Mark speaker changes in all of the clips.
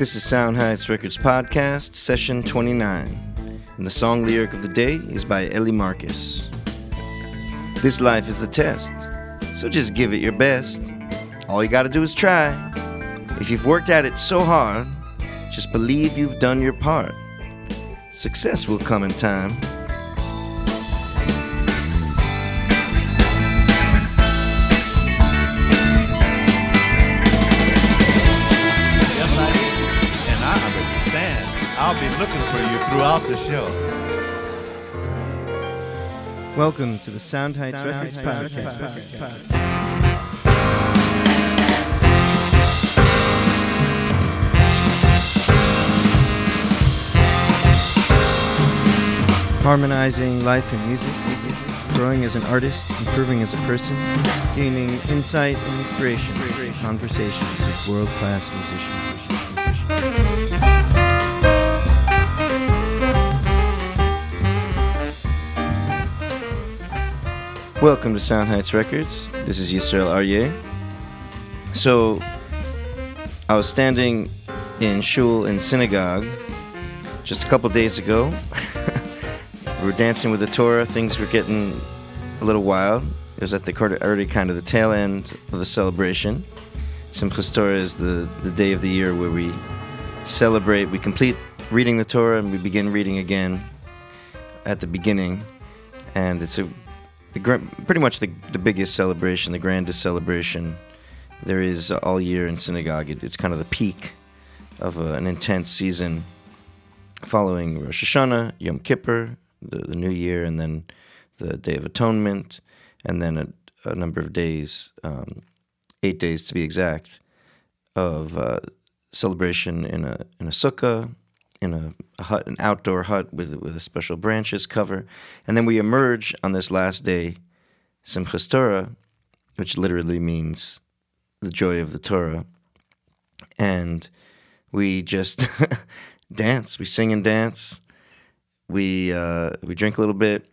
Speaker 1: This is Sound Heights Records Podcast, session 29, and the song lyric of the day is by Eli Marcus. This life is a test, so just give it your best. All you gotta do is try. If you've worked at it so hard, just believe you've done your part. Success will come in time.
Speaker 2: Looking for you throughout the show.
Speaker 1: Welcome to the Sound Heights Records Podcast. Harmonizing life and music, growing as an artist, improving as a person, gaining insight and inspiration, conversations with world-class musicians. Welcome to Sound Heights Records. This is Yisrael Aryeh. So, I was standing in shul in synagogue just a couple days ago. we were dancing with the Torah. Things were getting a little wild. It was at the already kind of the tail end of the celebration. Simchas Torah is the, the day of the year where we celebrate. We complete reading the Torah and we begin reading again at the beginning. And it's a the, pretty much the, the biggest celebration, the grandest celebration there is all year in synagogue. It, it's kind of the peak of a, an intense season following Rosh Hashanah, Yom Kippur, the, the New Year, and then the Day of Atonement, and then a, a number of days, um, eight days to be exact, of uh, celebration in a in a sukkah, in a, a hut, an outdoor hut with with a special branches cover, and then we emerge on this last day, Simchas Torah, which literally means the joy of the Torah, and we just dance, we sing and dance, we uh, we drink a little bit,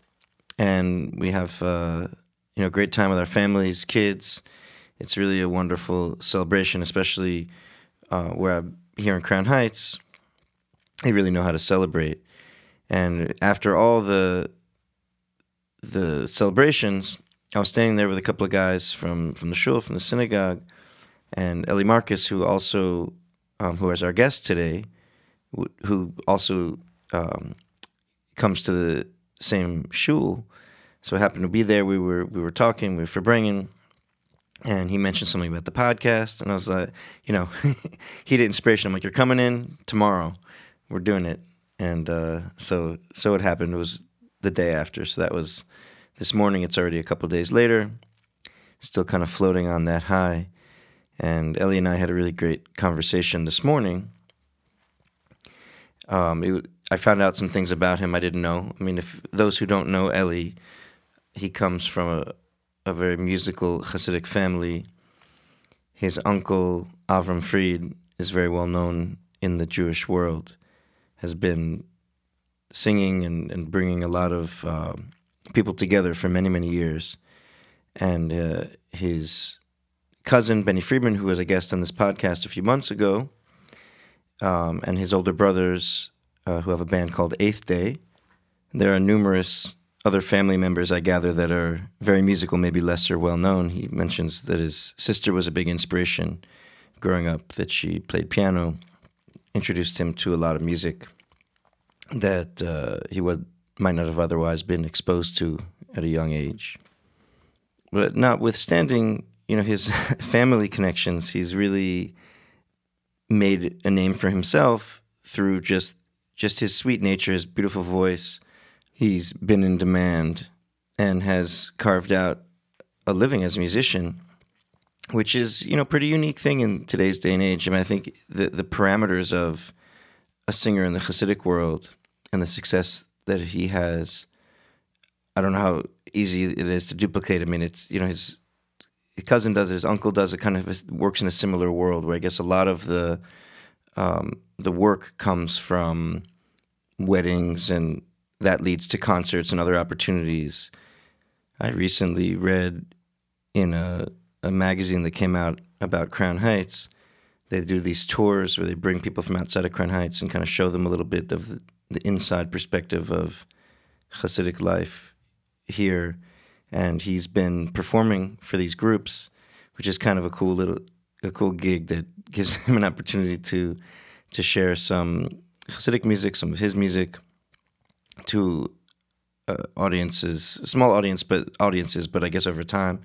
Speaker 1: and we have uh, you know great time with our families, kids. It's really a wonderful celebration, especially uh, where I'm here in Crown Heights. They really know how to celebrate, and after all the the celebrations, I was standing there with a couple of guys from from the shul, from the synagogue, and Eli Marcus, who also um, who is our guest today, who also um, comes to the same shul. So I happened to be there. We were we were talking. We were farbrenging, and he mentioned something about the podcast, and I was like, you know, he did inspiration. I'm like, you're coming in tomorrow. We're doing it, and uh, so so it happened. It was the day after. So that was this morning. It's already a couple days later. Still kind of floating on that high. And Eli and I had a really great conversation this morning. Um, it, I found out some things about him I didn't know. I mean, if those who don't know Eli, he comes from a, a very musical Hasidic family. His uncle, Avram Fried, is very well known in the Jewish world, has been singing and, and bringing a lot of um people together for many, many years. And uh, his cousin, Benny Friedman, who was a guest on this podcast a few months ago, um, and his older brothers, uh, who have a band called Eighth Day. There are numerous other family members, I gather, that are very musical, maybe lesser well known. He mentions that his sister was a big inspiration growing up, that she played piano, introduced him to a lot of music that uh, he would, might not have otherwise been exposed to at a young age. But notwithstanding, you know, his family connections, he's really made a name for himself through just just his sweet nature, his beautiful voice. He's been in demand and has carved out a living as a musician, which is you know pretty unique thing in today's day and age. I mean, I think the the parameters of a singer in the Hasidic world and the success that he has, I don't know how easy it is to duplicate. I mean, it's you know his his cousin does it, his uncle does it, kind of works in a similar world where I guess a lot of the um, the work comes from weddings and that leads to concerts and other opportunities. I recently read in a, a magazine that came out about Crown Heights they do these tours where they bring people from outside of Crown Heights and kind of show them a little bit of the, the inside perspective of Hasidic life here. And he's been performing for these groups, which is kind of a cool little a cool gig that gives him an opportunity to to share some Hasidic music, some of his music, to uh, audiences, small audience, but audiences. But I guess over time,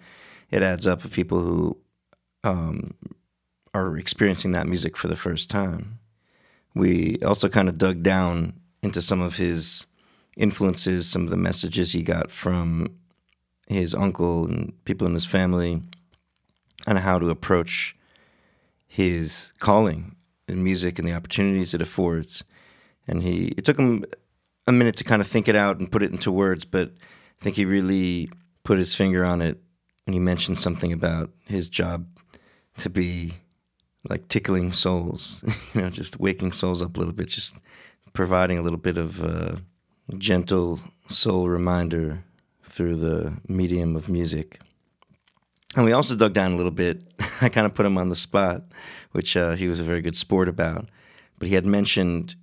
Speaker 1: it adds up of people who um, are experiencing that music for the first time. We also kind of dug down into some of his influences, some of the messages he got from his uncle and people in his family, and how to approach his calling in music and the opportunities it affords. And he it took him a minute to kind of think it out and put it into words, but I think he really put his finger on it when he mentioned something about his job to be like tickling souls, you know, just waking souls up a little bit, just providing a little bit of a gentle soul reminder through the medium of music. And we also dug down a little bit. I kind of put him on the spot, which uh, he was a very good sport about. But he had mentioned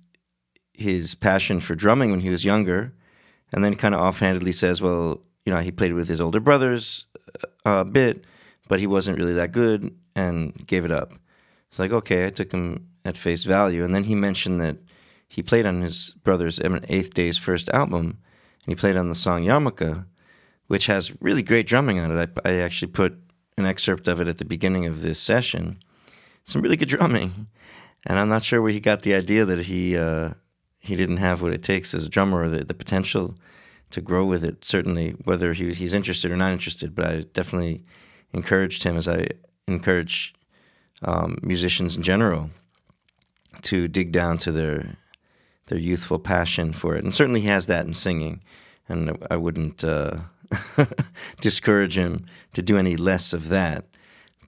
Speaker 1: his passion for drumming when he was younger, and then kind of offhandedly says, "Well, you know, he played with his older brothers uh, a bit, but he wasn't really that good, and gave it up." It's like, okay, I took him at face value, and then he mentioned that he played on his brother's Eighth Day's first album, and he played on the song Yarmulke, which has really great drumming on it. I, I actually put an excerpt of it at the beginning of this session. Some really good drumming, and I'm not sure where he got the idea that he uh, he didn't have what it takes as a drummer or the, the potential to grow with it. Certainly, whether he, he's interested or not interested, but I definitely encouraged him as I encourage um, musicians in general to dig down to their their youthful passion for it, and certainly he has that in singing. And I wouldn't uh, discourage him to do any less of that.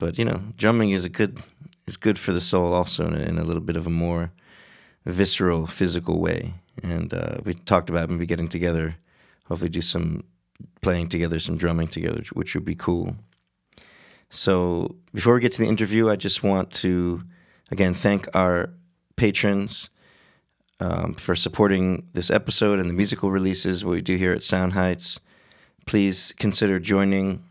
Speaker 1: But you know, drumming is a good is good for the soul also in a, in a little bit of a more visceral, physical way. And uh, we talked about maybe getting together, hopefully do some playing together, some drumming together, which would be cool. So before we get to the interview, I just want to again thank our patrons um, for supporting this episode and the musical releases we do here at Sound Heights. Please consider joining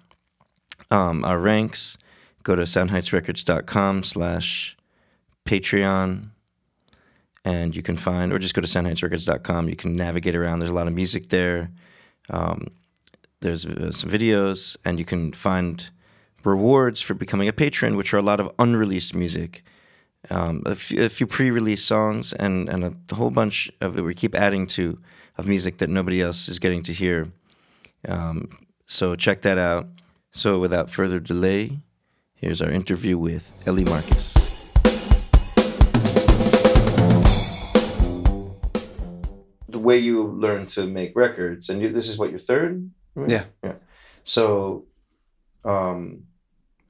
Speaker 1: um, our ranks. Go to soundheightsrecords.com slash Patreon and you can find, or just go to soundheightsrecords.com. You can navigate around. There's a lot of music there. Um, there's uh, some videos, and you can find rewards for becoming a patron, which are a lot of unreleased music, um, a, few, pre-release songs, and and a whole bunch of we keep adding to of music that nobody else is getting to hear. Um, so check that out. So without further delay, here's our interview with Eli Marcus. Way you learn to make records, and you, this is what your third, right?
Speaker 3: Yeah.
Speaker 1: yeah. So, um,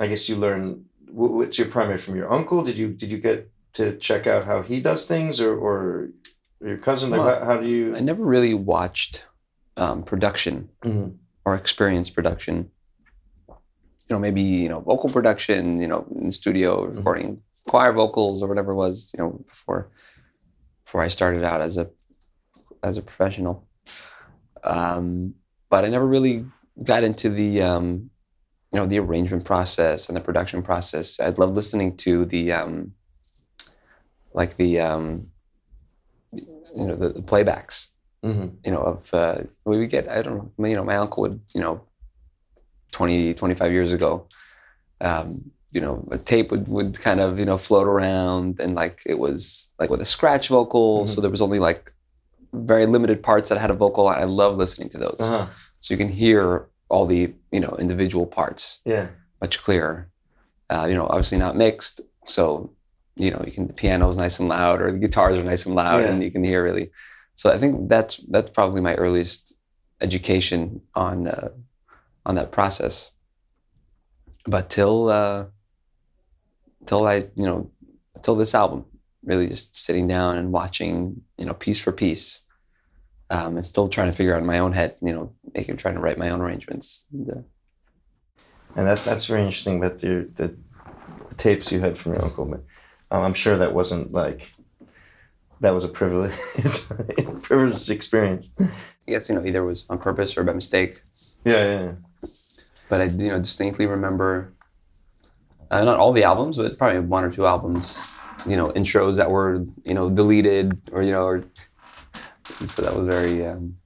Speaker 1: I guess you learn what's your primary from your uncle. Did you did you get to check out how he does things, or or your cousin? Like, how, how do you?
Speaker 3: I never really watched um, production
Speaker 1: Mhm.
Speaker 3: or experienced production. You know, maybe you know vocal production. You know, in the studio
Speaker 1: Mhm.
Speaker 3: recording choir vocals or whatever it was. You know, before before I started out as a as a professional. Um, but I never really got into the um, you know the arrangement process and the production process. I love listening to the um, like the um, you know the, the playbacks
Speaker 1: Mhm.
Speaker 3: you know, of uh, we would get, I don't know, you know, my uncle would, you know, 20, 25 years ago, um, you know, a tape would, would kind of, you know, float around and like it was like with a scratch vocal. So there was only like very limited parts that had a vocal. I love listening to those.
Speaker 1: Uh-huh.
Speaker 3: So you can hear all the, you know, individual parts
Speaker 1: Yeah.
Speaker 3: much clearer. Uh, you know, obviously not mixed. So, you know, you can, the piano is nice and loud or the guitars are nice and loud
Speaker 1: Yeah.
Speaker 3: and you can hear really. So I think that's, that's probably my earliest education on, uh, on that process. But till, uh, till I, you know, till this album, really just sitting down and watching, you know, piece for piece, um, and still trying to figure out in my own head, you know, making, trying to write my own arrangements. And, uh,
Speaker 1: And that's that's very interesting about the, the the tapes you had from your uncle. But Um, I'm sure that wasn't like that was a privilege, privileged experience.
Speaker 3: I guess you know either it was on purpose or by mistake.
Speaker 1: Yeah, yeah, yeah.
Speaker 3: But I you know distinctly remember uh, not all the albums, but probably one or two albums. You know, intros that were you know deleted or you know or so that was very. Um,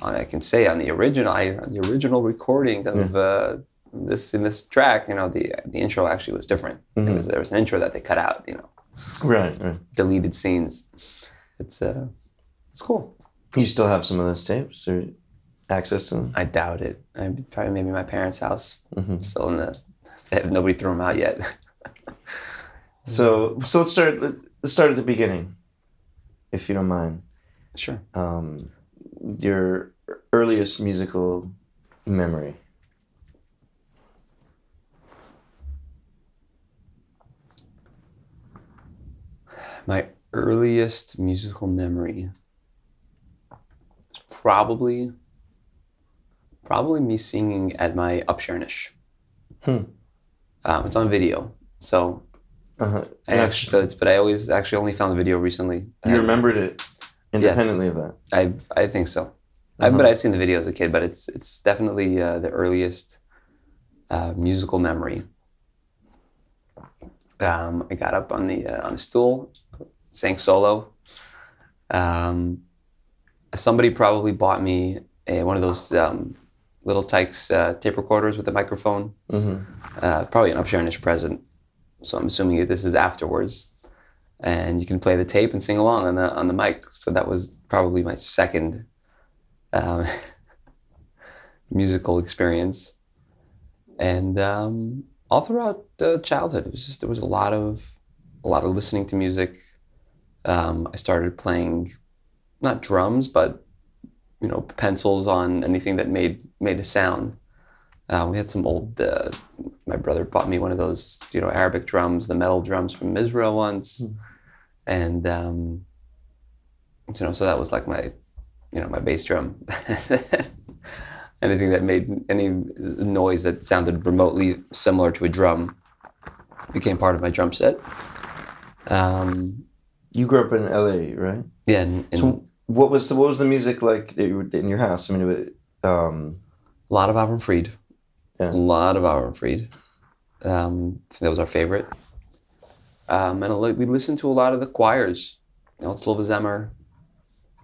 Speaker 3: I can say on the original, I, on the original recording of uh, this in this track, you know, the the intro actually was different. It was, there was an intro that they cut out, you know,
Speaker 1: Right, right.
Speaker 3: deleted scenes. It's uh, it's cool.
Speaker 1: You still have some of those tapes or access to them?
Speaker 3: I doubt it. I probably maybe my parents' house,
Speaker 1: Mhm.
Speaker 3: still in the. They have, nobody threw them out yet.
Speaker 1: So, so let's start. Let's start at the beginning, if you don't mind.
Speaker 3: sure.
Speaker 1: Um, your earliest musical memory.
Speaker 3: My earliest musical memory is probably probably me singing at my Upshernish.
Speaker 1: Hmm.
Speaker 3: Um, it's on video, so
Speaker 1: Uh-huh.
Speaker 3: I actually, so it's but I always actually only found the video recently.
Speaker 1: you remembered it independently of that.
Speaker 3: I I think so. I, but I've seen the video as a kid, but it's it's definitely uh, the earliest uh, musical memory. Um, I got up on the uh, on a stool, sang solo. Um, somebody probably bought me a, one of those um, little Tykes uh, tape recorders with a microphone.
Speaker 1: hmm
Speaker 3: Uh, probably an Upshernish present. So I'm assuming this is afterwards, and you can play the tape and sing along on the on the mic. So that was probably my second um, musical experience, and um, all throughout uh, childhood, it was just there was a lot of a lot of listening to music. Um, I started playing not drums, but you know pencils on anything that made made a sound. Uh, we had some old. Uh, my brother bought me one of those, you know, Arabic drums, the metal drums from Israel once, and um, you know, so that was like my, you know, my bass drum. Anything that made any noise that sounded remotely similar to a drum became part of my drum set. Um,
Speaker 1: You grew up in L.A., right?
Speaker 3: yeah, and, and
Speaker 1: So, what was the what was the music like that you were in your house? I mean, it, um,
Speaker 3: a lot of Avram Fried.
Speaker 1: Yeah.
Speaker 3: A lot of Fried. Um, that was our favorite. Um, and we listened to a lot of the choirs. You know, Tzlil V'Zemer,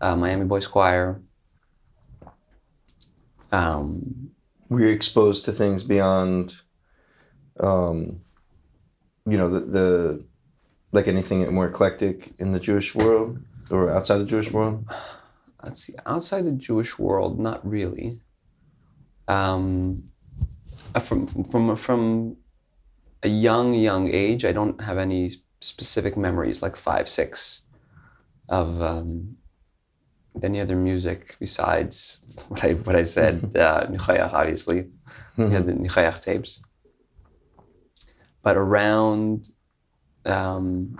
Speaker 3: uh, Miami Boys Choir. Um,
Speaker 1: were exposed to things beyond, um, you know, the, the like anything more eclectic in the Jewish world or outside the Jewish world?
Speaker 3: let's see, outside the Jewish world, not really. Um, from from from a young young age, I don't have any specific memories like five six of um, any other music besides what I what I said. uh, obviously, we had the Nichoach tapes, but around. Um,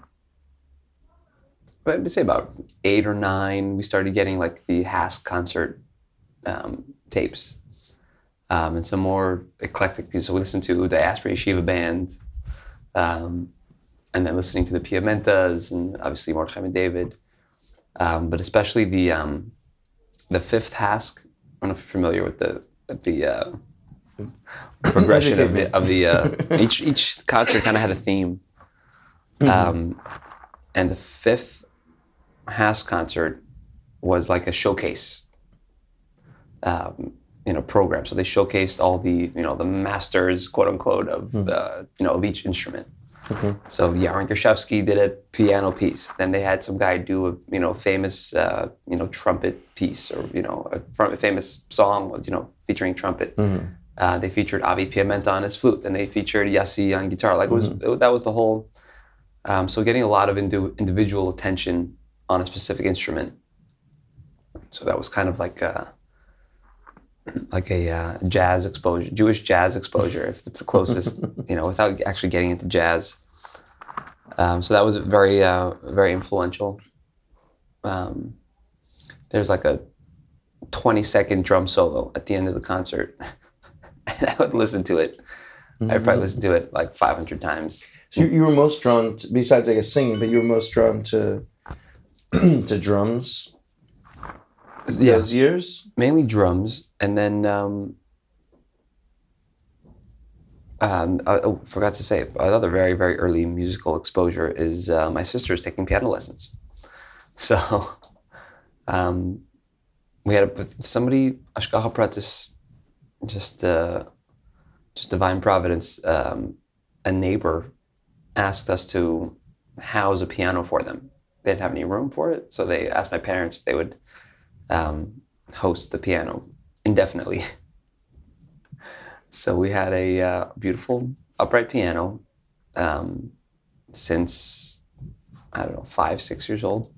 Speaker 3: I'd say about eight or nine, we started getting like the HASC concert um, tapes um, and some more eclectic music. So we listened to the Diaspora Yeshiva Band, um, and then listening to the Piamentas and obviously Mordechai Ben David, um, but especially the um, the fifth HASC. I don't know if you're familiar with the the uh, progression of the of the uh, each each concert kind of had a theme, um, and the fifth HASC concert was like a showcase, um, you know, program. So they showcased all the, you know, the masters, quote unquote, of uh, you know of each instrument.
Speaker 1: Okay.
Speaker 3: So Yaron Gershovsky did a piano piece. Then they had some guy do a, you know, famous, uh, you know, trumpet piece, or you know, a, famous song, you know, featuring trumpet.
Speaker 1: Mhm.
Speaker 3: Uh, they featured Avi Piamenta on his flute, and they featured Yossi on guitar. Like it was it- that was the whole. Um, so getting a lot of indi- individual attention on a specific instrument. So that was kind of like a, like a uh, jazz exposure, Jewish jazz exposure, if it's the closest, you know, without actually getting into jazz. Um, so that was very, uh, very influential. Um, there's like a 20 second drum solo at the end of the concert. and I would listen to it I probably listened to it like 500 times.
Speaker 1: So you, you were most drawn, to, besides I guess singing, but you were most drawn to to drums.
Speaker 3: Yeah.
Speaker 1: Those years.
Speaker 3: mainly drums, and then um, um, I, I forgot to say another very very early musical exposure is uh, my sister's taking piano lessons. So um, we had a, somebody Hashgacha Pratis, just uh, just divine providence. Um, a neighbor asked us to house a piano for them. They didn't have any room for it, so they asked my parents if they would um, host the piano indefinitely. so we had a uh, beautiful upright piano um, since I don't know five six years old,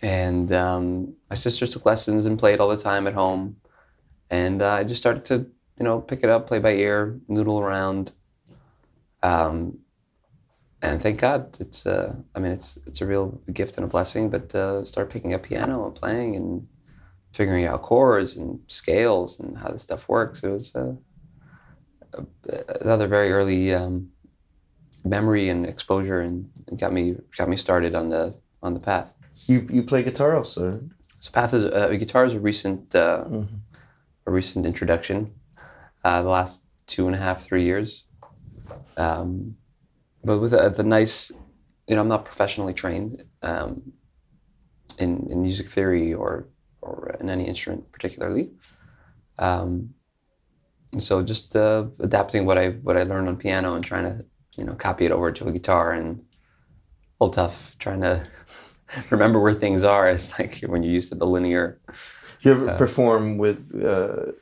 Speaker 3: and um, my sisters took lessons and played all the time at home, and uh, I just started to you know pick it up, play by ear, noodle around. Um, and thank God, it's uh, I mean, it's it's a real gift and a blessing. But uh, start picking up piano and playing and figuring out chords and scales and how this stuff works. It was uh, a- another very early um, memory and exposure, and, and got me got me started on the on the path.
Speaker 1: You you play guitar also.
Speaker 3: So path is uh, guitar is a recent uh,
Speaker 1: Mhm.
Speaker 3: a recent introduction. Uh, the last two and a half three years. Um, but with uh, the nice, you know, I'm not professionally trained um, in in music theory or or in any instrument particularly. Um, and so just uh, adapting what I what I learned on piano and trying to you know copy it over to a guitar and a little tough trying to remember where things are. It's like when you're used to the linear.
Speaker 1: You ever
Speaker 3: Uh,
Speaker 1: perform with uh,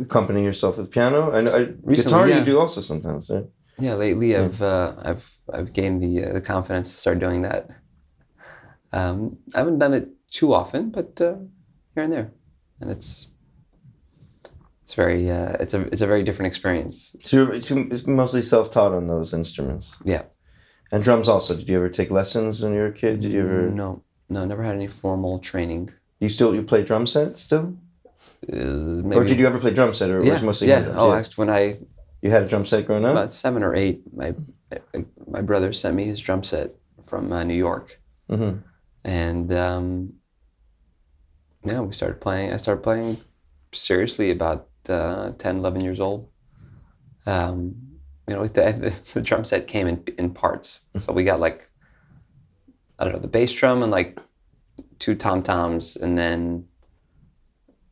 Speaker 1: accompanying yourself with piano and uh, guitar?
Speaker 3: yeah.
Speaker 1: You do also sometimes. Yeah?
Speaker 3: Yeah, lately I've uh, I've I've gained the uh, the confidence to start doing that. Um, I haven't done it too often, but uh, here and there, and it's it's very uh, it's a it's a very different experience.
Speaker 1: So you're, it's mostly self-taught on those instruments.
Speaker 3: Yeah.
Speaker 1: And drums also. Did you ever take lessons when you were a kid? Did you ever?
Speaker 3: No, no, never had any formal training.
Speaker 1: You still you play drum set still?
Speaker 3: Uh, maybe,
Speaker 1: Or did you ever play drum set, or
Speaker 3: Yeah,
Speaker 1: was it mostly
Speaker 3: yeah.
Speaker 1: drums?
Speaker 3: Oh,
Speaker 1: yeah.
Speaker 3: actually, when I
Speaker 1: You had a drum set growing up.
Speaker 3: about seven or eight, my my brother sent me his drum set from uh, New York.
Speaker 1: hmm
Speaker 3: and um, yeah, we started playing. I started playing seriously about uh, 10, 11 years old. Um, you know, the, the drum set came in in parts, so we got like I don't know the bass drum and like two tom toms, and then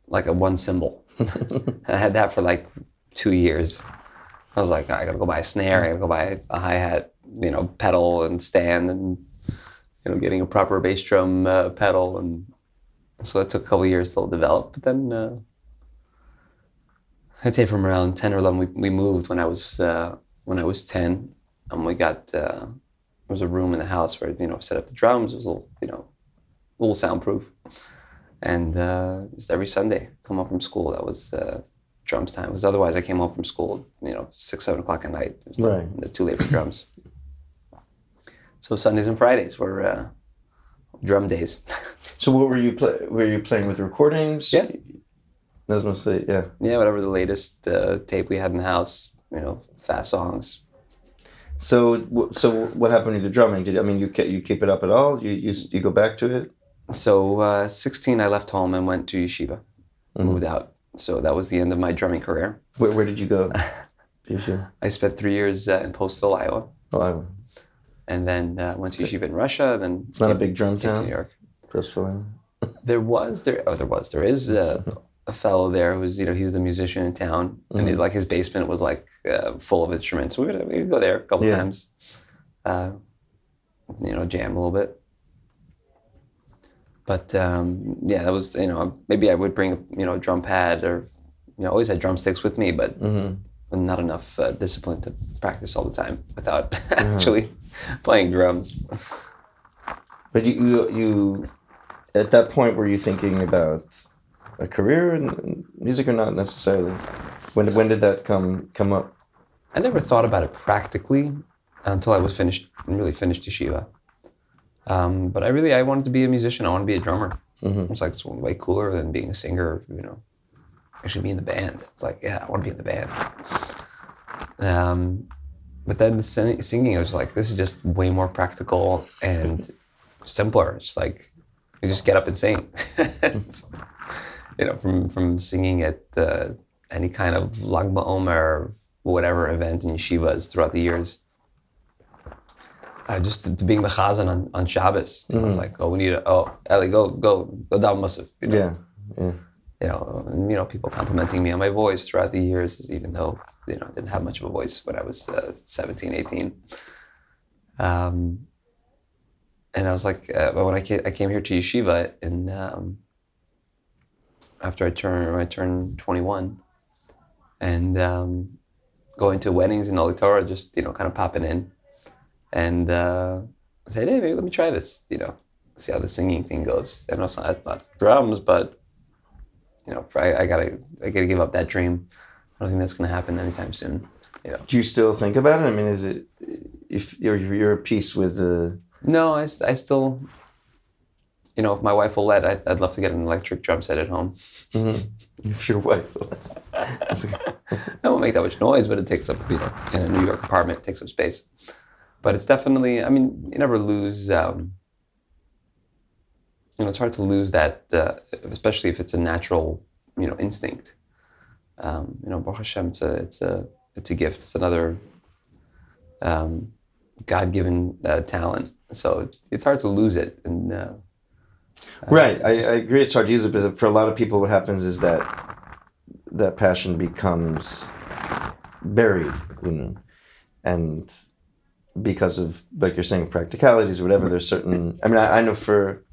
Speaker 3: like a one cymbal. I had that for like two years. I was like, I gotta go buy a snare. I gotta go buy a hi hat, you know, pedal and stand, and you know, getting a proper bass drum uh, pedal, and so it took a couple years to develop. But then uh, I'd say from around ten or eleven, we, we moved when I was uh, when I was ten, and we got uh, there was a room in the house where you know set up the drums. It was a little you know, a little soundproof, and uh, just every Sunday come home from school. That was uh, drums time. Because otherwise, I came home from school you know six seven o'clock at night.
Speaker 1: Right.
Speaker 3: too late for drums. So Sundays and Fridays were uh, drum days.
Speaker 1: So what were you play? Were you playing with recordings?
Speaker 3: Yeah.
Speaker 1: That was mostly yeah.
Speaker 3: yeah, whatever the latest uh, tape we had in the house, you know, fast songs.
Speaker 1: So so what happened with the drumming? Did I mean you you keep it up at all? You you you go back to it?
Speaker 3: So uh, 16, I left home and went to yeshiva,
Speaker 1: Mhm.
Speaker 3: moved out. So that was the end of my drumming career.
Speaker 1: Where, where did you go?
Speaker 3: I spent three years uh, in Postville, Iowa,
Speaker 1: Oh, I went.
Speaker 3: and then uh, went to yeshiva in Russia. Then
Speaker 1: It's not a big drum
Speaker 3: came to New. York.
Speaker 1: For
Speaker 3: There was there oh there was there is uh, a fellow there who's you know he's the musician in town and he,
Speaker 1: Mhm.
Speaker 3: like his basement was like uh, full of instruments. We would we would go there a couple
Speaker 1: Yeah.
Speaker 3: times, uh, you know, jam a little bit. But um, yeah, that was you know maybe I would bring you know a drum pad or you know always had drumsticks with me, but
Speaker 1: hmm
Speaker 3: not enough uh, discipline to practice all the time without actually playing drums.
Speaker 1: But you, you you at that point were you thinking about a career in in music or not necessarily? When when did that come come up?
Speaker 3: I never thought about it practically until I was finished, really finished yeshiva. Um, but I really, I wanted to be a musician. I want to be a drummer.
Speaker 1: Mhm.
Speaker 3: It's like it's way cooler than being a singer, you know, actually be in the band. It's like, yeah, I want to be in the band. Um, but then the sing- singing, I was like, this is just way more practical and simpler. It's like you just get up and sing. you know, from from singing at uh, any kind of Lag BaOmer or whatever event in yeshivas throughout the years. Uh, just being the chazan on, on Shabbos. You know, It's like, oh, we need to, oh, Eli, go, go, go down Musaf. You know?
Speaker 1: Yeah. Yeah.
Speaker 3: you know, and, you know, people complimenting me on my voice throughout the years, even though, you know, I didn't have much of a voice when I was uh, 17, 18. Um, and I was like, uh, but when I came, I came here to yeshiva and um, after I turned, I turned 21 and um, going to weddings in Oholei Torah, just, you know, kind of popping in and uh, I said, hey, maybe let me try this, you know, see how the singing thing goes. I know it's not, drums, but you know, I, I gotta, I gotta give up that dream. I don't think that's gonna happen anytime soon. You know.
Speaker 1: Do you still think about it? I mean, is it if you're you're at peace with the
Speaker 3: No, I, I still, you know, if my wife will let, I, I'd love to get an electric drum set at home.
Speaker 1: if your wife? will.
Speaker 3: I won't make that much noise, but it takes up, you know, in a New York apartment, it takes up space. But it's definitely, I mean, you never lose, um, you know, it's hard to lose that, uh, especially if it's a natural, you know, instinct. Um, you know, Baruch Hashem, it's a, it's a, it's a gift. It's another um, God-given uh, talent. So it's hard to lose it. And uh,
Speaker 1: Right. I,
Speaker 3: just-
Speaker 1: I agree. It's hard to use it, but for a lot of people, what happens is that that passion becomes buried, you know, and because of like you're saying practicalities or whatever. There's certain. I mean, I, I know for,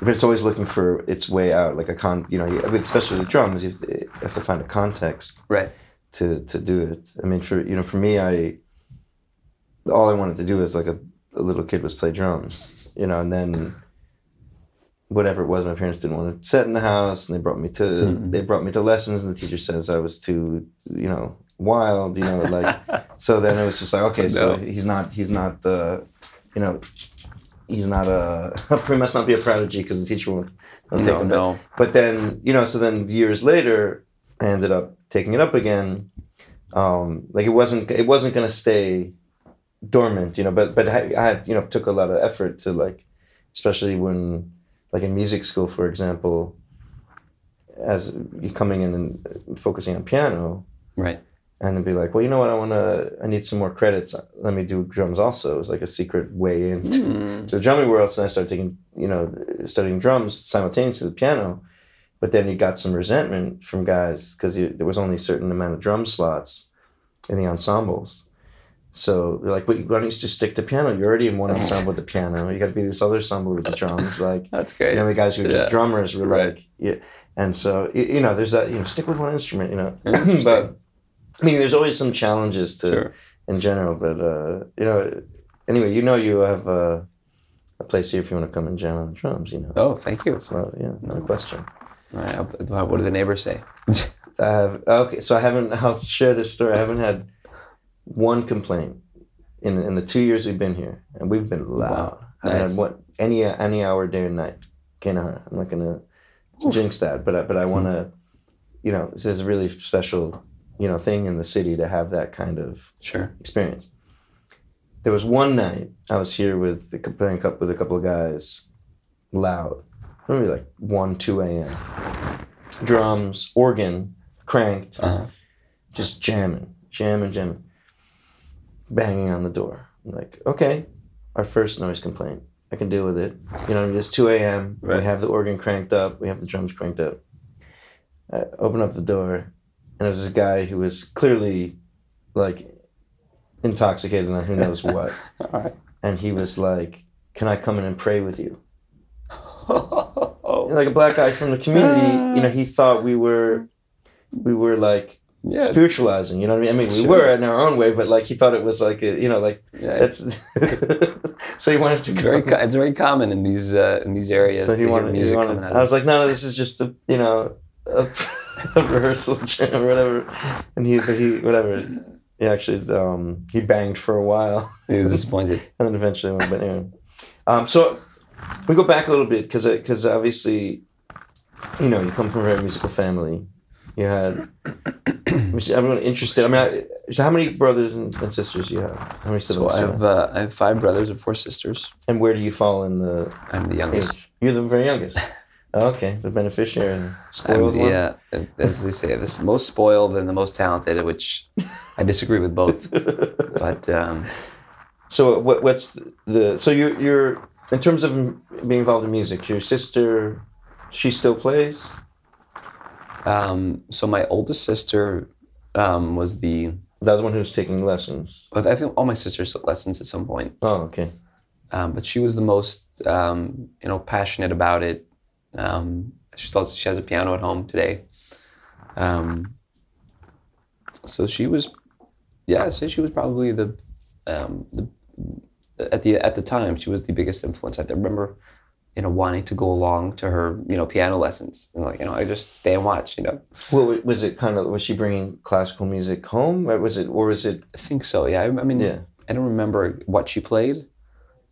Speaker 1: but it's always looking for its way out, like a con. You know, with- especially with drums, you have, to, you have to find a context
Speaker 3: right.
Speaker 1: to to do it. I mean, for you know, for me, I all I wanted to do as like a, a little kid was play drums, you know, and then whatever it was, my parents didn't want to set in the house, and they brought me to
Speaker 3: Mhm.
Speaker 1: they brought me to lessons, and the teacher says I was too, you know, wild, you know, like so. Then it was just like, okay, so he's not he's not uh, you know. He's not a. He must not be a prodigy because the teacher won't, won't take
Speaker 3: No,
Speaker 1: him. back.
Speaker 3: no.
Speaker 1: But then, you know, so then years later, I ended up taking it up again. Um, like it wasn't, it wasn't gonna stay dormant, you know. But but I, I had, you know, took a lot of effort to like, especially when, like in music school, for example, as you coming in and focusing on piano,
Speaker 3: Right.
Speaker 1: And then be like, well, you know what, I want to, I need some more credits. Let me do drums also. It was like a secret way into
Speaker 3: Mm.
Speaker 1: to the drumming world. So I started taking, you know, studying drums simultaneously to the piano. But then you got some resentment from guys because there was only a certain amount of drum slots in the ensembles. So they're like, but why don't you just stick to piano? You're already in one ensemble with the piano. You got to be this other ensemble with the drums. Like,
Speaker 3: That's great.
Speaker 1: you know, the guys who were just
Speaker 3: Yeah.
Speaker 1: drummers were
Speaker 3: Right.
Speaker 1: like, yeah. And so, you know, there's that, you know, stick with one instrument, you know. But, I mean, there's always some challenges to,
Speaker 3: Sure.
Speaker 1: in general. But uh, you know, anyway, you know, you have uh, a place here if you want to come and jam on the drums. You know,
Speaker 3: Oh, thank you.
Speaker 1: so yeah, no question.
Speaker 3: All right. I'll- What do the neighbors say?
Speaker 1: I have okay, so I haven't. I'll share this story. I haven't had one complaint in in the two years we've been here, and we've been loud. I haven't
Speaker 3: Nice.
Speaker 1: had what any any hour, day or night. Can't I'm not gonna jinx that, but I, but I want to. You know, this is a really special, you know, thing in the city to have that kind of
Speaker 3: Sure.
Speaker 1: experience. There was one night I was here with the playing cup with a couple of guys, loud, maybe like one, two a.m. Drums, organ, cranked,
Speaker 3: Uh-huh.
Speaker 1: just jamming, jamming, jamming, banging on the door. I'm like, okay, our first noise complaint. I can deal with it. You know, it's 2 a.m.
Speaker 3: Right.
Speaker 1: We have the organ cranked up. We have the drums cranked up. I open up the door, and it was this guy who was clearly like intoxicated on who knows what.
Speaker 3: All right.
Speaker 1: and he was like, "Can I come in and pray with you?" Like a black guy from the community, you know, he thought we were, we were like
Speaker 3: yeah.
Speaker 1: spiritualizing. You know what I mean? I mean, we
Speaker 3: Sure.
Speaker 1: were in our own way, but like he thought it was like, a, you know, like
Speaker 3: yeah.
Speaker 1: that's. so he wanted to
Speaker 3: It's very, co- it's very common in these uh, in these areas
Speaker 1: so he wanted, he
Speaker 3: music
Speaker 1: wanted-
Speaker 3: coming out.
Speaker 1: I was like, no, no, this is just a, you know, a rehearsal jam or whatever. And he, but he, whatever. He actually, um, he banged for a while.
Speaker 3: he was disappointed.
Speaker 1: and then eventually went. But anyway, um, so we go back a little bit because because obviously, you know, you come from a very musical family, You had. let me see, I'm really interested. I mean, I, so how many brothers and, and sisters do you have? How many
Speaker 3: So
Speaker 1: siblings?
Speaker 3: I have
Speaker 1: have?
Speaker 3: uh, I have five brothers and four sisters.
Speaker 1: And where do you fall in the
Speaker 3: I'm the youngest.
Speaker 1: age? You're the very youngest. Oh, okay, the beneficiary and spoiled
Speaker 3: the,
Speaker 1: one.
Speaker 3: uh, as they say, the most spoiled and the most talented, which I disagree with both. But um,
Speaker 1: So what what's the, so you're you're in terms of being involved in music, your sister she still plays?
Speaker 3: um, so my oldest sister um, was the.
Speaker 1: That was one who's taking lessons.
Speaker 3: I think all my sisters took lessons at some point.
Speaker 1: Oh, okay.
Speaker 3: um, but she was the most um, you know passionate about it. Um, she she has a piano at home today. Um, so she was, yeah, say she was probably the, um, the at the at the time she was the biggest influence. I remember, you know, wanting to go along to her you know piano lessons and like you know I just stay and watch. You know,
Speaker 1: wa- was it? Kind of was she bringing classical music home, or was it, or was it?
Speaker 3: I think so. Yeah, I, I mean,
Speaker 1: Yeah.
Speaker 3: I don't remember what she played.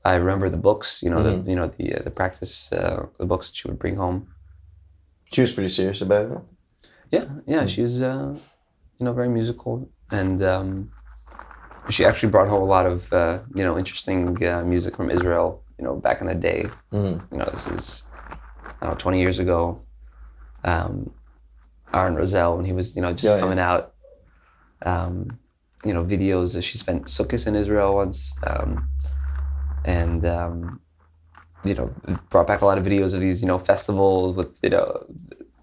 Speaker 3: I remember the books, you know,
Speaker 1: Mhm.
Speaker 3: the you know the uh, the practice, uh, the books that she would bring home.
Speaker 1: She was pretty serious about it.
Speaker 3: Yeah, yeah,
Speaker 1: Mm.
Speaker 3: she's uh, you know very musical, and um, she actually brought home a lot of uh, you know interesting uh, music from Israel. You know, back in the day.
Speaker 1: hmm
Speaker 3: You know, this is I don't know, twenty years ago. Um, Aaron Razel when he was you know just
Speaker 1: Yeah, yeah.
Speaker 3: coming out. Um, you know, videos that she spent Sukkot in Israel once, um, and um, you know brought back a lot of videos of these you know festivals with you know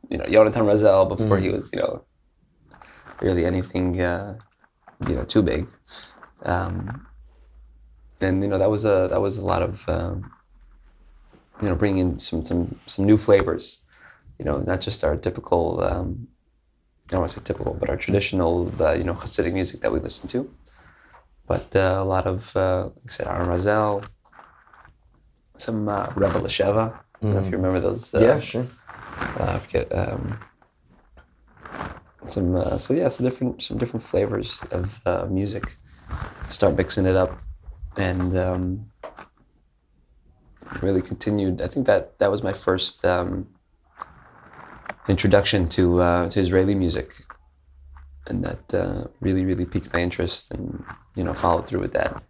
Speaker 3: you know Jonathan Razel before he was you know really anything uh, you know too big. Um, and you know that was a that was a lot of um, you know bringing in some some some new flavors. You know, not just our typical um, I don't want to say typical, but our traditional uh, you know Hasidic music that we listen to. But uh, a lot of uh, like I said, Aaron Razel, some uh, Reva L'Sheva. I don't know if you remember those. Uh,
Speaker 1: yeah, sure.
Speaker 3: uh, I forget. Um, some uh, so yeah, some different some different flavors of uh, music. Start mixing it up, and um, really continued. I think that that was my first um, introduction to uh, to Israeli music, and that uh, really really piqued my interest, and you know followed through with that.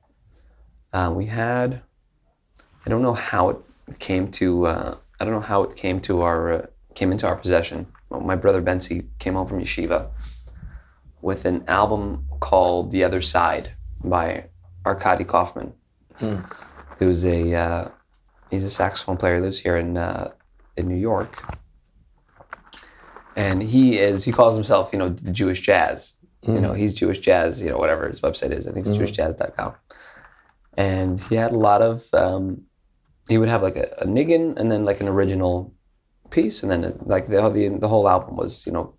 Speaker 3: Uh, we had, I don't know how it came to. Uh, I don't know how it came to our uh, came into our possession. Well, my brother Bentzi came home from yeshiva with an album called "The Other Side" by Arkady Kofman,
Speaker 1: Hmm.
Speaker 3: who's a uh, he's a saxophone player. Lives here in uh, in New York, and he is he calls himself you know the Jewish jazz. You know he's Jewish jazz. You know whatever his website is. I think it's
Speaker 1: Mhm.
Speaker 3: jewishjazz.com. And he had a lot of um, he would have like a, a niggin and then like an original piece, and then like the the, the whole album was you know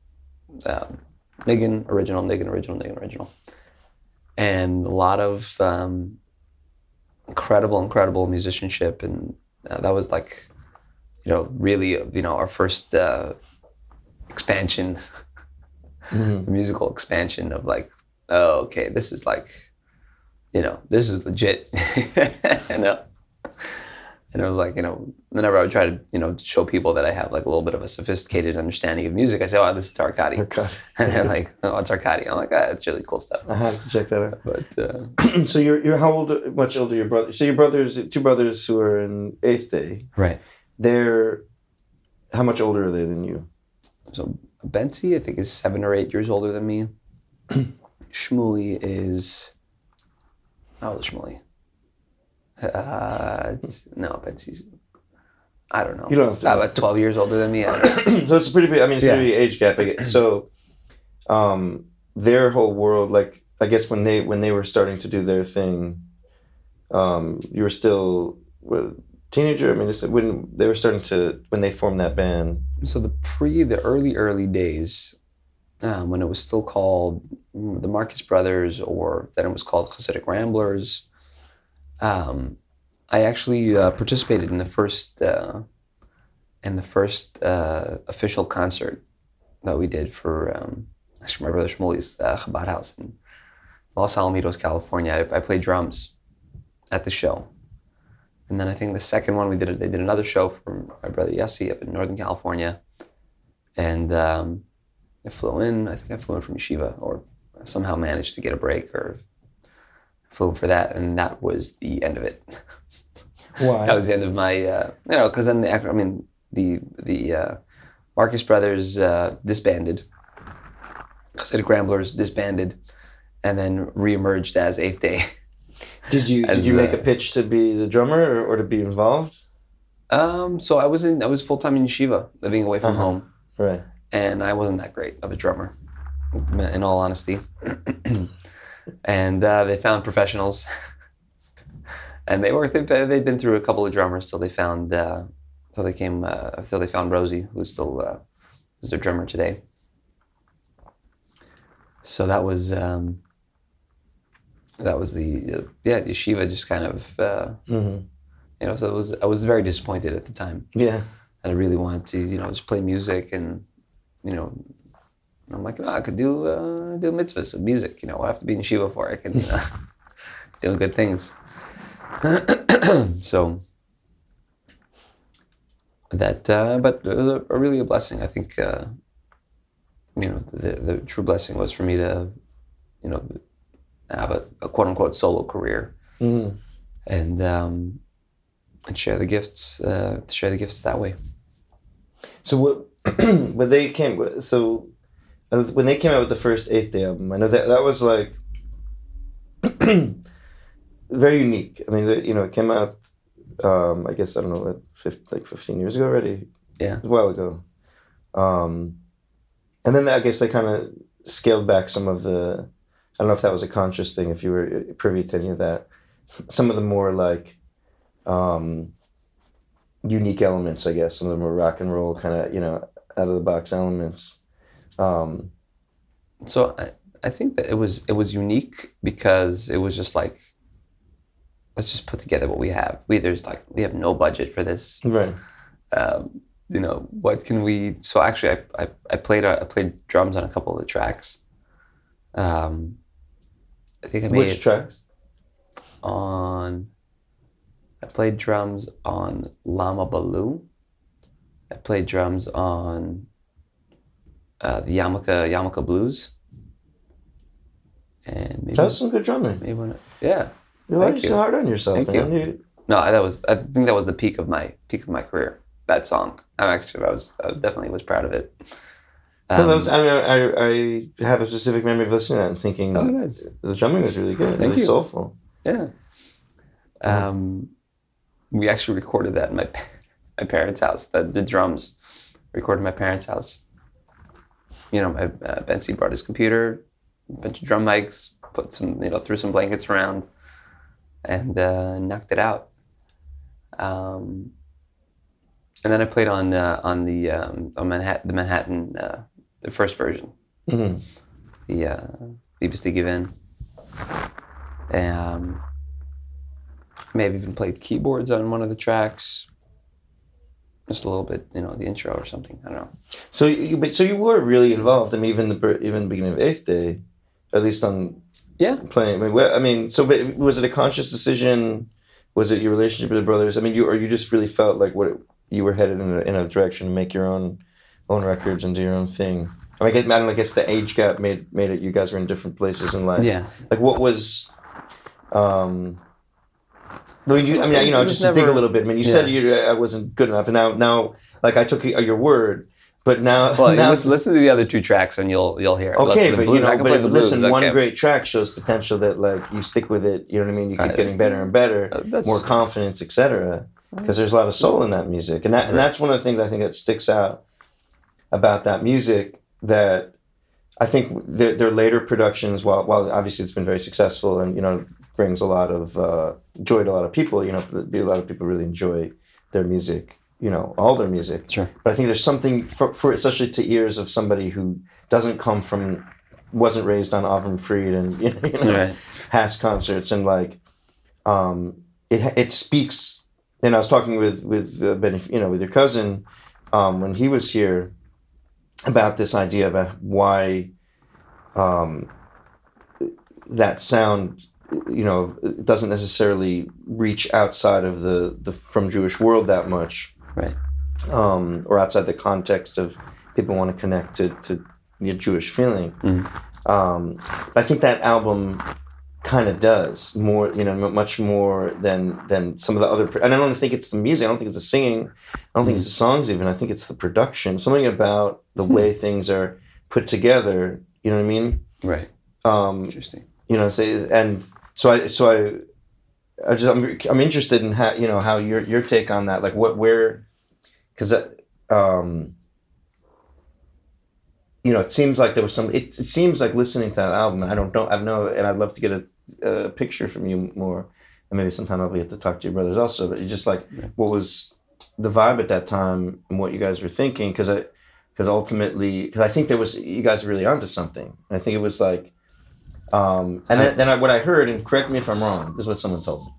Speaker 3: um, niggin, original, niggin, original, niggin, original, and a lot of um, incredible, incredible musicianship, and uh, that was like you know really uh, you know our first uh, expansion,
Speaker 1: Mhm.
Speaker 3: musical expansion of like oh okay this is like you know this is legit, you know. And it was like, you know, whenever I would try to, you know, show people that I have like a little bit of a sophisticated understanding of music, I say, oh, this is.
Speaker 1: Okay.
Speaker 3: And they're like, oh, it's Arkady. I'm like, ah, it's really cool stuff.
Speaker 1: I have to check that out.
Speaker 3: But uh,
Speaker 1: so you're you're how old? Much older your brother? So your brothers, two brothers who are in eighth day.
Speaker 3: right.
Speaker 1: They're how much older are they than you?
Speaker 3: So Bentzi, I think, is seven or eight years older than me. Shmuley is how old is Shmuley? Uh, no, Bentzi's. I don't know.
Speaker 1: You don't have to.
Speaker 3: About twelve years older than me. I don't know.
Speaker 1: so it's a pretty big. I mean, it's a
Speaker 3: Yeah.
Speaker 1: pretty age gap. So, um, their whole world, like I guess when they when they were starting to do their thing, um, you were still teenager. I mean, it's when they were starting to when they formed that band.
Speaker 3: so the pre the early early days um, when it was still called the Marcus Brothers or then it was called Hasidic Ramblers um, I actually uh, participated in the first uh, in the first uh, official concert that we did for um, actually my brother Shmuley's uh, Chabad house in Los Alamitos California I, I played drums at the show and then I think the second one we did they did another show from my brother Yossi up in Northern California, and um, I flew in. I think I flew in from yeshiva, or somehow managed to get a break, or flew in for that, and that was the end of it.
Speaker 1: Why?
Speaker 3: that was the end of my, uh, you know, because then the, I mean, the the uh, Marcus Brothers uh, disbanded. Hasidic Ramblers disbanded, and then reemerged as Eighth Day.
Speaker 1: Did you did you make a pitch to be the drummer or, or to be involved?
Speaker 3: Um, so I was in, I was full time in yeshiva, living away from
Speaker 1: Uh-huh.
Speaker 3: home,
Speaker 1: Right.
Speaker 3: and I wasn't that great of a drummer, in all honesty. and uh, they found professionals, and they worked. They've, they'd been through a couple of drummers till they found, uh, till they came, uh, till they found Rosie, who's still, uh, who's their drummer today. So that was, um, that was the, uh, yeah, yeshiva just kind of, uh,
Speaker 1: hmm
Speaker 3: you know, so it was, I was very disappointed at the time.
Speaker 1: Yeah.
Speaker 3: and I really wanted to, you know, just play music and, you know, I'm like, no, I could do uh, do mitzvahs with music. You know, I have to be in shiva for. I can, you know, doing good things. so that, uh, but it was a, a really a blessing. I think, uh, you know, the the true blessing was for me to, you know, have a, a quote unquote solo career
Speaker 1: hmm
Speaker 3: and um, and share the gifts, uh, share the gifts that way.
Speaker 1: So what? when they came, so uh, when they came out with the first Eighth Day album, I know that that was like very unique. I mean, you know, it came out. Um, I guess I don't know, what, fif- like fifteen years ago already.
Speaker 3: Yeah.
Speaker 1: a while ago. Um, and then I guess they kind of scaled back some of the. I don't know if that was a conscious thing. If you were privy to any of that, some of the more like um, unique elements, I guess. Some of the more rock and roll kind of you know out of the box elements. Um,
Speaker 3: So I, I think that it was it was unique because it was just like let's just put together what we have. We there's like we have no budget for this.
Speaker 1: right.
Speaker 3: Um, you know what can we? So actually, I I, I played uh, I played drums on a couple of the tracks. Um, I think I made
Speaker 1: Which tracks?
Speaker 3: on. I played drums on Lama Baloo. I played drums on uh, the Yamaka Yamaka Blues. And maybe,
Speaker 1: That was some good drumming.
Speaker 3: maybe one, yeah.
Speaker 1: Why are you
Speaker 3: you.
Speaker 1: so hard on yourself?
Speaker 3: Thank
Speaker 1: man? You-
Speaker 3: No, that was I think that was the peak of my peak of my career. That song. I'm actually I was I definitely was proud of it.
Speaker 1: No,
Speaker 3: Um,
Speaker 1: was, I mean, I, I have a specific memory of listening to that and thinking
Speaker 3: oh, nice.
Speaker 1: the drumming was really good,
Speaker 3: Thank
Speaker 1: really
Speaker 3: you.
Speaker 1: soulful.
Speaker 3: Yeah. Um, we actually recorded that in my my parents' house. The, the drums recorded in my parents' house. You know, my uh, brought his computer, a bunch of drum mics, put some, you know, threw some blankets around, and uh, knocked it out. Um, and then I played on uh, on the um, on Manhattan, the Manhattan, uh, the first version
Speaker 1: hmm
Speaker 3: the uh, Liebeste Given. Um, maybe even played keyboards on one of the tracks. Just a little bit, you know, the intro or something. I don't know.
Speaker 1: So you, but so you were really involved. I mean, even the even the beginning of Eighth Day, at least on
Speaker 3: Yeah.
Speaker 1: playing. I mean, I mean, so but was it a conscious decision? Was it your relationship with the brothers? I mean, you or you just really felt like what it, you were headed in a, in a direction to make your own own records and do your own thing. I mean, I, guess, I know. I guess the age gap made made it. You guys were in different places in life.
Speaker 3: Yeah.
Speaker 1: Like, what was? Um, I mean, you, I mean, you know, just to dig a little bit. I mean, you said you I wasn't good enough, and now now like I took your word, but now
Speaker 3: Well,
Speaker 1: now
Speaker 3: listen, listen to the other two tracks and you'll you'll hear. it.
Speaker 1: Okay,
Speaker 3: Listen
Speaker 1: but
Speaker 3: blues.
Speaker 1: you know, but
Speaker 3: the blues.
Speaker 1: listen, one
Speaker 3: okay.
Speaker 1: great track shows potential that like you stick with it. You know what I mean? You keep
Speaker 3: Right.
Speaker 1: getting better and better,
Speaker 3: Uh,
Speaker 1: more confidence, etc. Because there's a lot of soul in that music, and that and that's one of the things I think that sticks out about that music. That I think their, their later productions, while while obviously it's been very successful and you know brings a lot of uh, joy to a lot of people. You know, a lot of people really enjoy their music. You know, all their music.
Speaker 3: Sure.
Speaker 1: But I think there's something for, for especially to ears of somebody who doesn't come from, wasn't raised on Avram Fried and you know, you know
Speaker 3: Right.
Speaker 1: HASC concerts and like, um, it it speaks. And I was talking with with uh, ben, you know, with your cousin, um, when he was here, about this idea about why, um, that sound, you know, doesn't necessarily reach outside of the the from Jewish world that much
Speaker 3: Right.
Speaker 1: um, or outside the context of people want to connect to, to your Jewish feeling.
Speaker 3: Mhm.
Speaker 1: Um, but I think that album kind of does more, you know, much more than than some of the other. And I don't think it's the music. I don't think it's the singing. I don't think it's the songs even. I think it's the production. Something about the
Speaker 3: Hmm.
Speaker 1: way things are put together. You know what I mean?
Speaker 3: Right.
Speaker 1: Um,
Speaker 3: Interesting.
Speaker 1: you know say and so i so i i just i'm, I'm interested in how you know how your your take on that like what where because um you know it seems like there was some it, it seems like listening to that album i don't know i know and i'd love to get a, a picture from you more and maybe sometime i'll get to talk to your brothers also but it's just like
Speaker 3: Yeah.
Speaker 1: what was the vibe at that time and what you guys were thinking because i because ultimately because i think there was you guys were really onto something and i think it was like um, and then, then I, what I heard, and correct me if I'm wrong, this is what someone told me,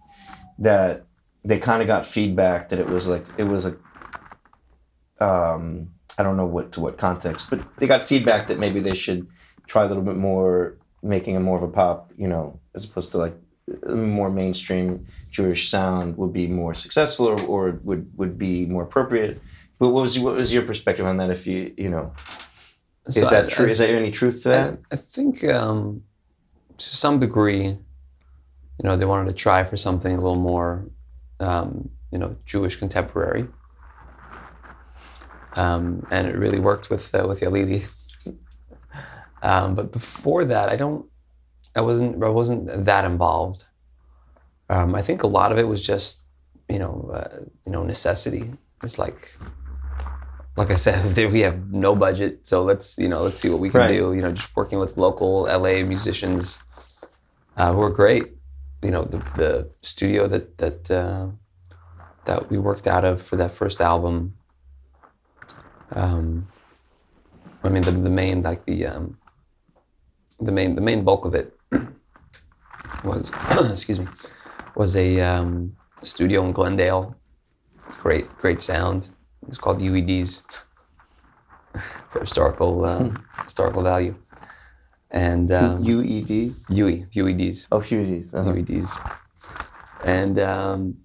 Speaker 1: that they kind of got feedback that it was like it was a, um, I don't know what to what context, but they got feedback that maybe they should try a little bit more making a more of a pop, you know, as opposed to like a more mainstream Jewish sound would be more successful or, or would would be more appropriate. But what was what was your perspective on that? If you you know, is
Speaker 3: So
Speaker 1: that
Speaker 3: I-
Speaker 1: true?
Speaker 3: I-
Speaker 1: is there any truth to
Speaker 3: I,
Speaker 1: that?
Speaker 3: I think um, to some degree, you know, they wanted to try for something a little more, um, you know, Jewish contemporary, um, and it really worked with uh, with Yalili. um, but before that, I don't, I wasn't, I wasn't that involved. Um, I think a lot of it was just, you know, uh, you know, necessity. It's like, like I said, we have no budget, so let's you know let's see what we can
Speaker 1: Right.
Speaker 3: do. You know, just working with local LA musicians uh, who are great. You know, the the studio that that uh, that we worked out of for that first album. Um, I mean, the the main like the um, the main the main bulk of it was excuse me was a um, studio in Glendale. Great great sound. It's called UEDs for historical uh, historical value. And um,
Speaker 1: UED?
Speaker 3: UE, UEDs,
Speaker 1: Oh, UED. Uh-huh.
Speaker 3: UEDs, and um,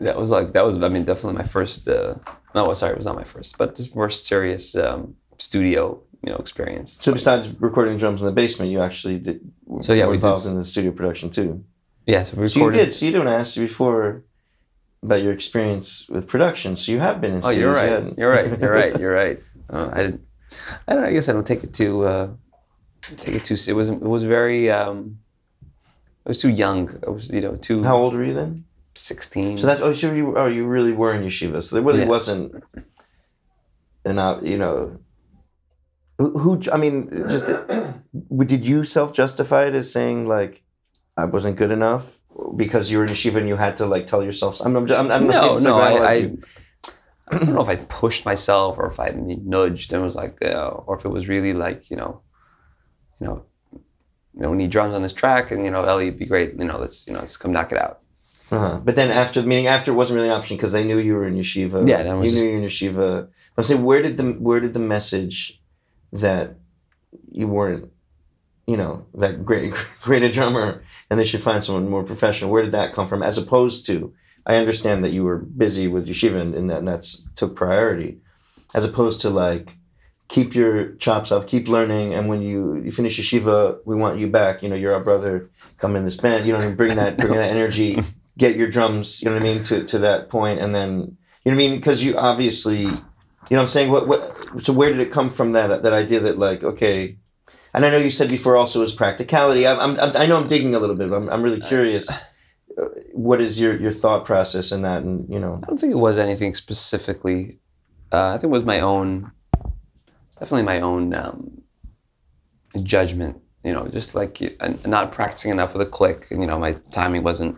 Speaker 3: that was like that was I mean definitely my first. Uh, no, sorry, it was not my first, but this first serious um, studio you know experience.
Speaker 1: So besides recording drums in the basement, you actually did.
Speaker 3: So, yeah, we did
Speaker 1: involved
Speaker 3: s-
Speaker 1: in the studio production too.
Speaker 3: Yeah, so we
Speaker 1: So you did. So you don't ask you before about your experience with production. So you have been in.
Speaker 3: Oh, you're
Speaker 1: you
Speaker 3: right.
Speaker 1: hadn't-
Speaker 3: You're right. You're right. You're right. Uh, I didn't. I don't. I guess I don't take it too. Uh, take it too. It was. It was very. Um, I was too young. I was, you know, too
Speaker 1: How old were you then?
Speaker 3: Sixteen.
Speaker 1: So that's oh, so you oh you really were in yeshiva. So there really
Speaker 3: Yeah.
Speaker 1: wasn't an op- you know. Who, who I mean, just did you self justify it as saying like I wasn't good enough because you were in yeshiva and you had to like tell yourself I'm I'm, I'm, I'm
Speaker 3: no,
Speaker 1: not
Speaker 3: no. I, I, I don't know if I pushed myself or if I nudged and was like, uh, or if it was really like, you know, you know, you know, we need drums on this track, and you know, Eli, it'd be great. You know, let's you know, let's come knock it out.
Speaker 1: Uh-huh. But then after the meeting, after it wasn't really an option because they knew you were in yeshiva.
Speaker 3: Yeah, that was
Speaker 1: you
Speaker 3: just-
Speaker 1: knew you were in yeshiva. I'm saying, where did the where did the message that you weren't, you know, that great great a drummer and they should find someone more professional? Where did that come from? As opposed to, I understand that you were busy with yeshiva and, and that and that's took priority, as opposed to like keep your chops up, keep learning, and when you, you finish yeshiva, we want you back. You know, you're our brother. Come in this band. You know, what I mean? bring that bring that energy. Get your drums. You know what I mean to to that point, and then you know what I mean because you obviously, you know, what I'm saying what what. So where did it come from that that idea that like okay. And I know you said before also was practicality. I'm, I'm, I'm- know I'm digging a little bit, but I'm, I'm really curious. uh, What is your, your thought process in that? And you know,
Speaker 3: I don't think it was anything specifically. Uh, I think it was my own, definitely my own um, judgment. You know, just like uh, not practicing enough with a click, and you know, my timing wasn't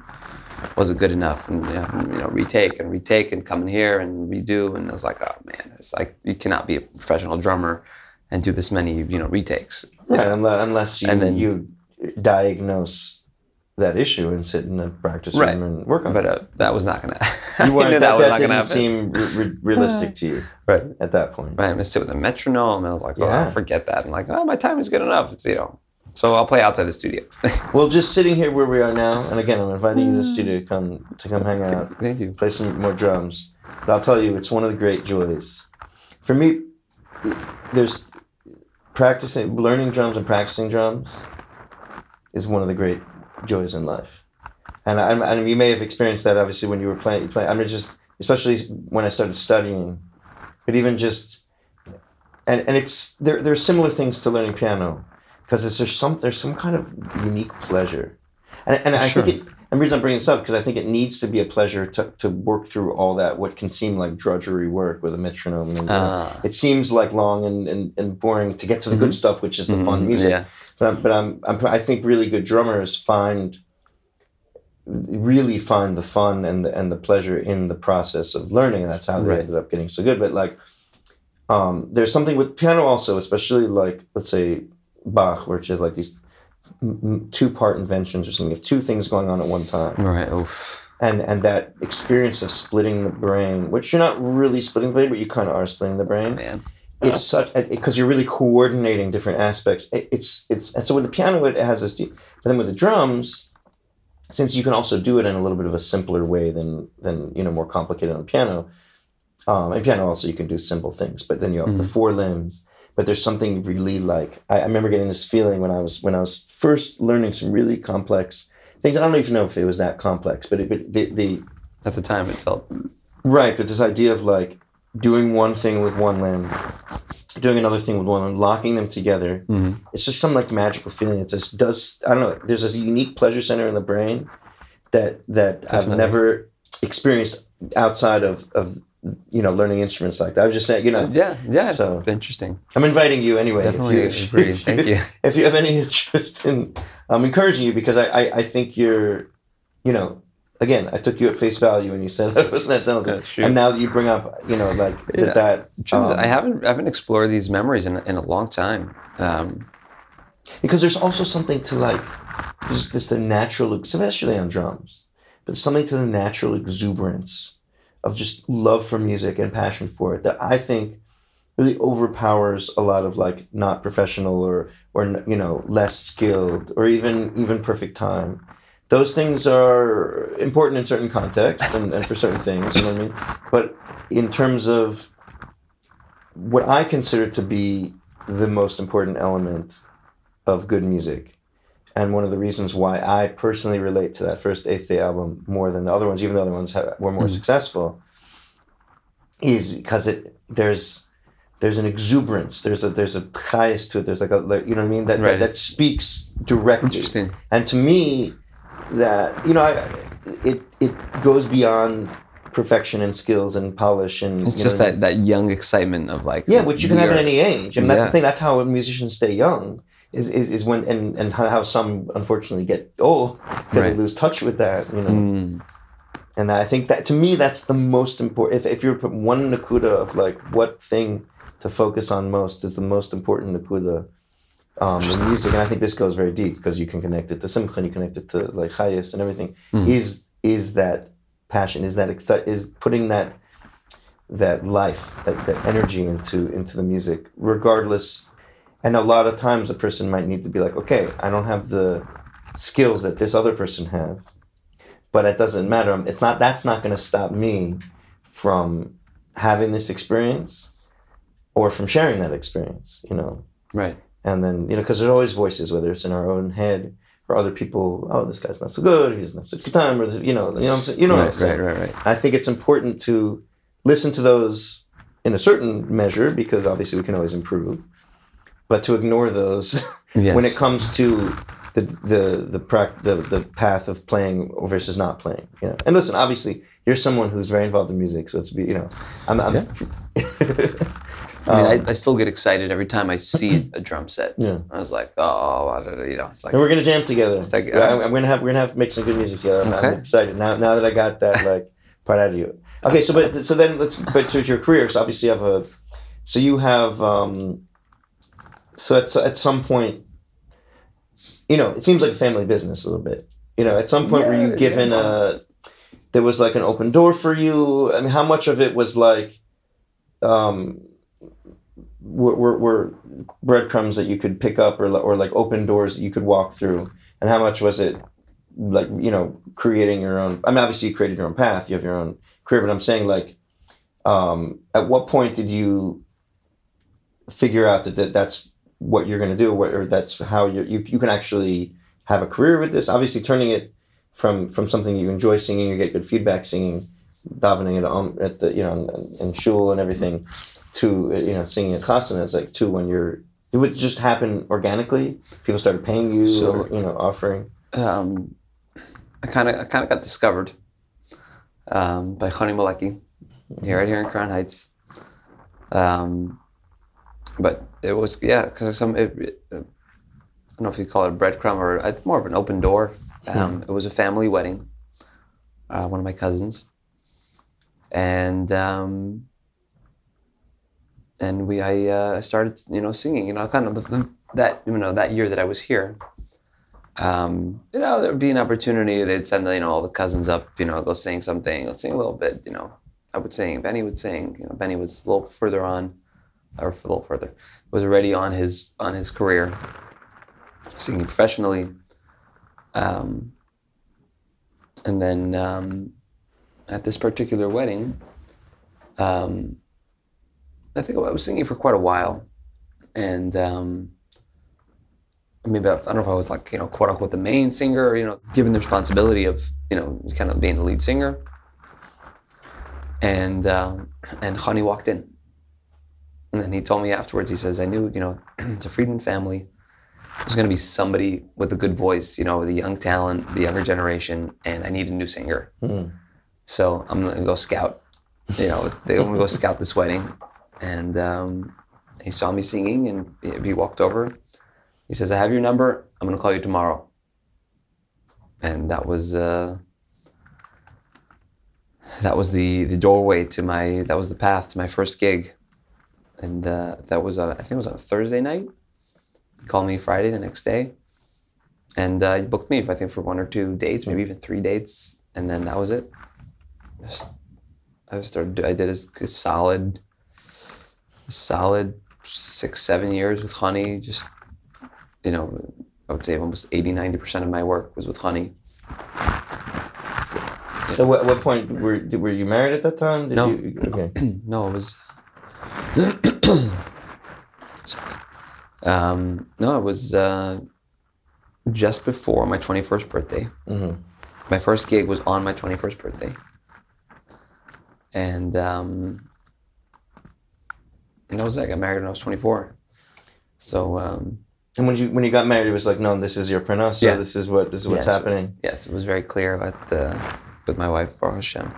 Speaker 3: wasn't good enough, and you know, retake and retake and come in here and redo, and I was like, oh man, it's like you cannot be a professional drummer and do this many you know retakes.
Speaker 1: right, unless, unless you
Speaker 3: And then-
Speaker 1: you diagnose that issue and sit in a practice
Speaker 3: Right.
Speaker 1: room and work on
Speaker 3: But
Speaker 1: it.
Speaker 3: uh, that was not gonna.
Speaker 1: You weren't, that,
Speaker 3: was
Speaker 1: that,
Speaker 3: not gonna
Speaker 1: didn't seem re- realistic to you
Speaker 3: right.
Speaker 1: at that point.
Speaker 3: Right, I'm gonna sit with a metronome, and I was like, oh,
Speaker 1: Yeah.
Speaker 3: forget that. I'm like, oh, my time is good enough. It's you know, so I'll play outside the studio.
Speaker 1: Well, just sitting here where we are now, and again, I'm inviting you to the mm. studio to come to come hang out.
Speaker 3: Thank you.
Speaker 1: play some more drums. But I'll tell you, it's one of the great joys. For me, there's practicing, learning drums and practicing drums is one of the great joys in life. And I, and you may have experienced that obviously when you were playing. playing I mean, just especially when I started studying, but even just, and and it's there. There's similar things to learning piano, because there's some there's some kind of unique pleasure, and and I
Speaker 3: Sure.
Speaker 1: think it. And the reason I'm bringing this up because I think it needs to be a pleasure to, to work through all that what can seem like drudgery work with a metronome. And,
Speaker 3: Ah.
Speaker 1: it seems like long and, and, and boring to get to the good stuff, which is the fun
Speaker 3: Mhm,
Speaker 1: music.
Speaker 3: Yeah.
Speaker 1: But, I'm, but I'm, I'm, I think really good drummers find really find the fun and the, and the pleasure in the process of learning, and that's how they
Speaker 3: Right.
Speaker 1: ended up getting so good. But like, um, there's something with piano also, especially like let's say Bach, which is like these two part inventions or something. You have two things going on at one time
Speaker 3: Right. Oof.
Speaker 1: and and that experience of splitting the brain, which you're not really splitting the brain, but you kind of are splitting the brain.
Speaker 3: Man.
Speaker 1: It's such because you're really coordinating different aspects. It, it's it's and so with the piano it has this, deep, but then with the drums, since you can also do it in a little bit of a simpler way than than you know more complicated on piano. Um, and piano also you can do simple things, but then you have the four limbs. But there's something really like I, I remember getting this feeling when I was when I was first learning some really complex things. I don't even know if it was that complex, but it, but the, the
Speaker 3: At the time, it felt.
Speaker 1: Right, but this idea of like doing one thing with one limb, doing another thing with one limb, locking them together.
Speaker 3: Mhm.
Speaker 1: It's just some like magical feeling. It just does. I don't know. There's a unique pleasure center in the brain that that I've never experienced outside of of you know learning instruments like that. I was just saying, you know,
Speaker 3: Yeah. Yeah.
Speaker 1: So-
Speaker 3: interesting.
Speaker 1: I'm inviting you anyway.
Speaker 3: Definitely
Speaker 1: if you, if,
Speaker 3: agree.
Speaker 1: if
Speaker 3: Thank you.
Speaker 1: if you have any interest in, I'm encouraging you because I, I, I think you're, you know, again, I took you at face value when you said I wasn't that and now that you bring up, you know, like
Speaker 3: Yeah.
Speaker 1: that, that um,
Speaker 3: I haven't I haven't explored these memories in, in a long time. Um,
Speaker 1: because there's also something to like, there's this the natural, especially on drums, but something to the natural exuberance of just love for music and passion for it that I think really overpowers a lot of like not professional or or you know less skilled or even even perfect time. Those things are important in certain contexts and, and for certain things, you know what I mean? But in terms of what I consider to be the most important element of good music, and one of the reasons why I personally relate to that first Eighth Day album more than the other ones, even though the other ones have, were more
Speaker 3: Mm.
Speaker 1: successful, is because it there's there's an exuberance, there's a there's a chayas to it, there's like a you know what I mean that
Speaker 3: Right.
Speaker 1: that, that speaks directly.
Speaker 3: interesting.
Speaker 1: And to me, that you know, I, it it goes beyond perfection and skills and polish and
Speaker 3: It's just
Speaker 1: know,
Speaker 3: that that young excitement of like
Speaker 1: yeah, which you can have at any age, and that's the thing. That's how musicians stay young. Is, is, is when and, and how some unfortunately get old because they lose touch with that, you know.
Speaker 3: Mm,
Speaker 1: And I think that to me, that's the most important. If, if you were to put one nakuda of like what thing to focus on most is the most important nakuda um, in music, and I think this goes very deep because you can connect it to simcha, and you connect it to like chayas and everything.
Speaker 3: Mm.
Speaker 1: Is is that passion? Is that is putting that that life, that, that energy into into the music, regardless. And a lot of times, a person might need to be like, okay, I don't have the skills that this other person have but it doesn't matter. It's not that's not going to stop me from having this experience or from sharing that experience, you know.
Speaker 3: right.
Speaker 1: And then you know, because there's always voices, whether it's in our own head or other people. Oh, this guy's not so good. He doesn't have such a good time, or this, you know, you know what I'm saying. You know what I'm saying.
Speaker 3: right, right, right.
Speaker 1: I think it's important to listen to those in a certain measure because obviously we can always improve, but to ignore those
Speaker 3: Yes.
Speaker 1: when it comes to the the the, prac- the the path of playing versus not playing. You know? And listen, obviously, you're someone who's very involved in music, so it's be you know, I'm. I'm
Speaker 3: Yeah. I mean,
Speaker 1: um,
Speaker 3: I, I still get excited every time I see a drum set.
Speaker 1: Yeah.
Speaker 3: I was like, oh, I don't know, you know, it's like,
Speaker 1: and we're gonna jam together.
Speaker 3: like,
Speaker 1: Yeah, I'm, I'm gonna have we're gonna have make some good music together. I'm, I'm
Speaker 3: Okay.
Speaker 1: excited now. Now that I got that like part out of you. Okay, so but so then let's but to your career. So obviously you have a so you have um so at at some point you know it seems like a family business a little bit. You know, at some point were you
Speaker 3: Yeah,
Speaker 1: given
Speaker 3: yeah.
Speaker 1: a there was like an open door for you. I mean, how much of it was like um were, were, were breadcrumbs that you could pick up or, or like open doors that you could walk through and how much was it like you know creating your own i mean obviously you created your own path you have your own career but i'm saying like um at what point did you figure out that, that that's what you're going to do, or that's how you you you can actually have a career with this. Obviously, turning it from from something you enjoy singing, you get good feedback singing, davening at um, at the you know in, in shul and everything, to you know singing at chasana is like to when you're it would just happen organically. People started paying you,
Speaker 3: So-
Speaker 1: or you know offering.
Speaker 3: um, I kind of I kind of got discovered um, by Chony Milecki here right here in Crown Heights. Um, but it was yeah because some it, it- I don't know if you call it a breadcrumb or I more of an open door. Um, It was a family wedding, uh, one of my cousins, and um, and we I uh, started you know singing you know kind of the, that you know that year that I was here um, you know, there would be an opportunity. They'd send, you know, all the cousins up, you know, go sing something, go sing a little bit, you know. I would sing, Benny would sing, you know, Benny was a little further on, or a little further, was already on his, on his career, singing professionally. Um, and then um, at this particular wedding, um, I think I was singing for quite a while. And, um, maybe I, I don't know if I was like you know quote unquote the main singer you know given the responsibility of you know kind of being the lead singer and um, and Chony walked in and then he told me afterwards he says I knew you know it's a Friedman family there's going to be somebody with a good voice you know the young talent the younger generation and I need a new singer
Speaker 1: Mhm.
Speaker 3: so I'm going to go scout you know they want to go scout this wedding and um, he saw me singing and he- he walked over he says, I have your number. I'm going to call you tomorrow. And that was uh, that was the the doorway to my that was the path to my first gig. And uh, that was on, I think it was on a Thursday night. He called me Friday the next day. And uh, he booked me, I think, for one or two dates, maybe even three dates. And then that was it. Just, I started, I did a, a solid, a solid six, seven years with Chony, just you know, I would say almost 80, 90% of my work was with Chony.
Speaker 1: At what, what point were were you married at that time? Did
Speaker 3: No.
Speaker 1: You, okay.
Speaker 3: no, it was. Sorry. Um, no, it was uh, just before my 21st birthday.
Speaker 1: hmm
Speaker 3: My first gig was on my 21st birthday. And, um, and that was it. I got married when I was 24. So, um,
Speaker 1: And when you when you got married, it was like, no, this is your parnassa.
Speaker 3: Yeah.
Speaker 1: This is what this is what's
Speaker 3: Yeah, so-
Speaker 1: happening.
Speaker 3: yes, it was very clear with uh, with my wife, Baruch Hashem.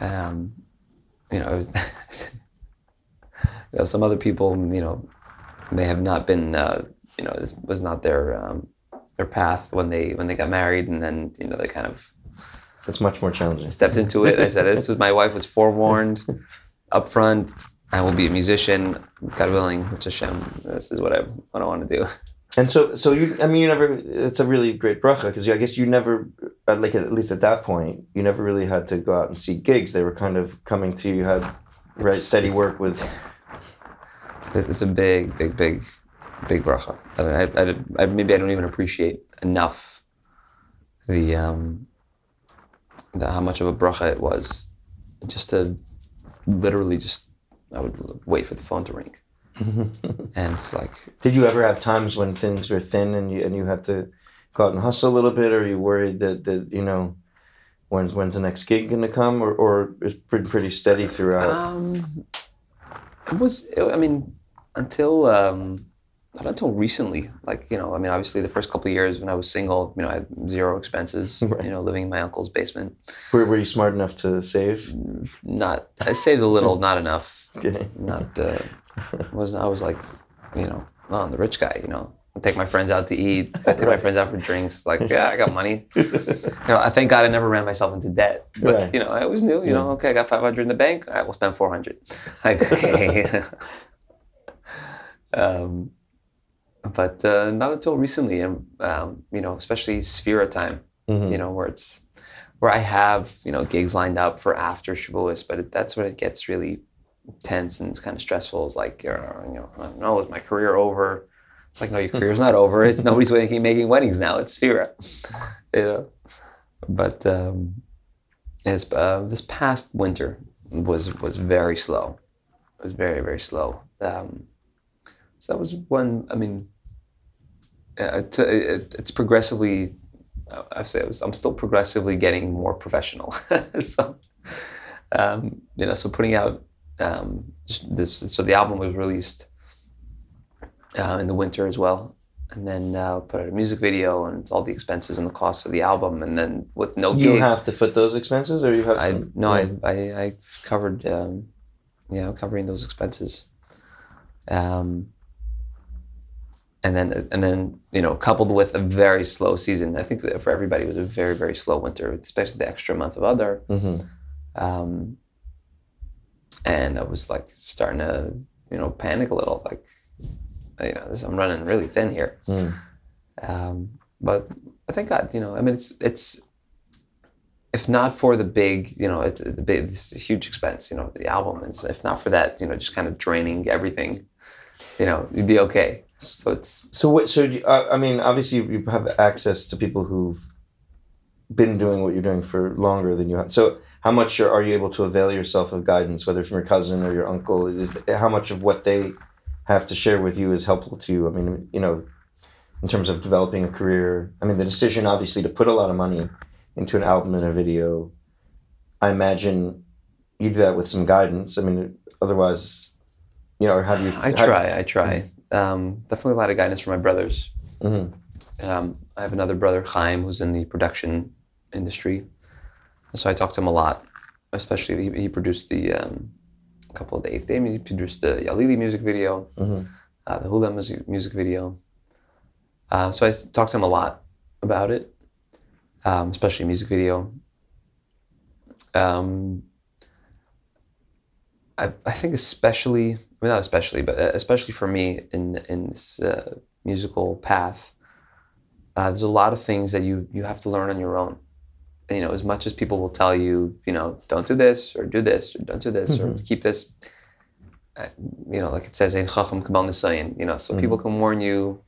Speaker 3: Um, you know, it was, you know, some other people, you know, may have not been, uh, you know, this was not their um, their path when they when they got married, and then you know they kind of
Speaker 1: It's much more challenging.
Speaker 3: stepped into it. I said, "This was my wife was forewarned up front. I will be a musician, God willing, which Hashem. This is what I what I want to do."
Speaker 1: And so, so you, I mean, you never. It's a really great bracha because I guess you never, at like at least at that point, you never really had to go out and see gigs. They were kind of coming to you. You had right steady work with.
Speaker 3: It's a big, big, big, big bracha. I, I, I, I, maybe I don't even appreciate enough the, um, the how much of a bracha it was. Just to literally just, I would wait for the phone to ring, and it's like
Speaker 1: Did you ever have times when things were thin and you and you had to go out and hustle a little bit, or are you worried that that you know, when's when's the next gig going to come, or or it's pretty pretty steady throughout?
Speaker 3: Um, it was. I mean, until um, not until recently. Like you know, I mean, obviously the first couple of years when I was single, you know, I had zero expenses.
Speaker 1: Right.
Speaker 3: You know, living in my uncle's basement.
Speaker 1: Were, were you smart enough to save?
Speaker 3: Not. I saved a little, not enough.
Speaker 1: Okay.
Speaker 3: Not. Uh, wasn't. I was like, you know, oh, I'm the rich guy. You know, I take my friends out to eat. I take my friends out for drinks. Like, yeah, I got money. You know, I thank God I never ran myself into debt. But
Speaker 1: Right.
Speaker 3: you know, I always knew. You know, okay, I got 500 in the bank. All right, we'll spend 400. Like, okay. Um, but uh, not until recently, and um, you know, especially Sefira time.
Speaker 1: Mhm.
Speaker 3: You know, where it's where I have you know gigs lined up for after Shavuos, but it, that's when it gets really tense and kind of stressful. It's like, uh, you know, I don't know, is my career over? It's like, no, your career's not over. It's nobody's making making weddings now. It's Sefira, you know. But um, as uh, this past winter was was very slow. It was very very slow. Um, so that was one. I mean, uh, to, it, it's progressively. uh, I say it was, I'm still progressively getting more professional. so, um, you know, so putting out um, this. So the album was released uh, in the winter as well, and then uh, put out a music video and all the expenses and the costs of the album, and then with no
Speaker 1: You
Speaker 3: gig,
Speaker 1: have to foot those expenses, or you have
Speaker 3: I
Speaker 1: some?
Speaker 3: no,
Speaker 1: yeah.
Speaker 3: I, I I covered um, yeah, covering those expenses. Um, and then and then you know, coupled with a very slow season, I think for everybody it was a very very slow winter, especially the extra month of Adar.
Speaker 1: Mhm.
Speaker 3: Um, and I was like starting to you know panic a little, like you know, this, I'm running really thin here.
Speaker 1: Mm.
Speaker 3: Um, but I thank God, you know, I mean, it's it's if not for the big, you know, it's the big, a huge expense, you know, the album. It's, if not for that, you know, just kind of draining everything, you know, you'd be okay. So it's
Speaker 1: So what? So uh, I mean, obviously you have access to people who've been doing what you're doing for longer than you have. So how much are, are you able to avail yourself of guidance, whether from your cousin or your uncle? Is how much of what they have to share with you is helpful to you? I mean, you know, in terms of developing a career. I mean, the decision obviously to put a lot of money into an album and a video. I imagine you do that with some guidance. I mean, otherwise, you know, or how do you?
Speaker 3: I try, I try. Um, definitely a lot of guidance from my brothers.
Speaker 1: hmm
Speaker 3: Um, I have another brother, Chaim, who's in the production industry. So I talk to him a lot, especially he, he produced the um, a couple of the Eighth Day. He produced the Yalili music video,
Speaker 1: hmm
Speaker 3: uh, the Hula music, music video. Uh, so I talked to him a lot about it, um, especially music video. Um, I, I think especially, I mean not especially, but uh, especially for me in in this uh, musical path, uh, there's a lot of things that you you have to learn on your own. And, you know, as much as people will tell you, you know, don't do this or do this or don't do this or keep this, uh, you know, like it says in Chacham K'baal Nisayon, you know, so people can warn you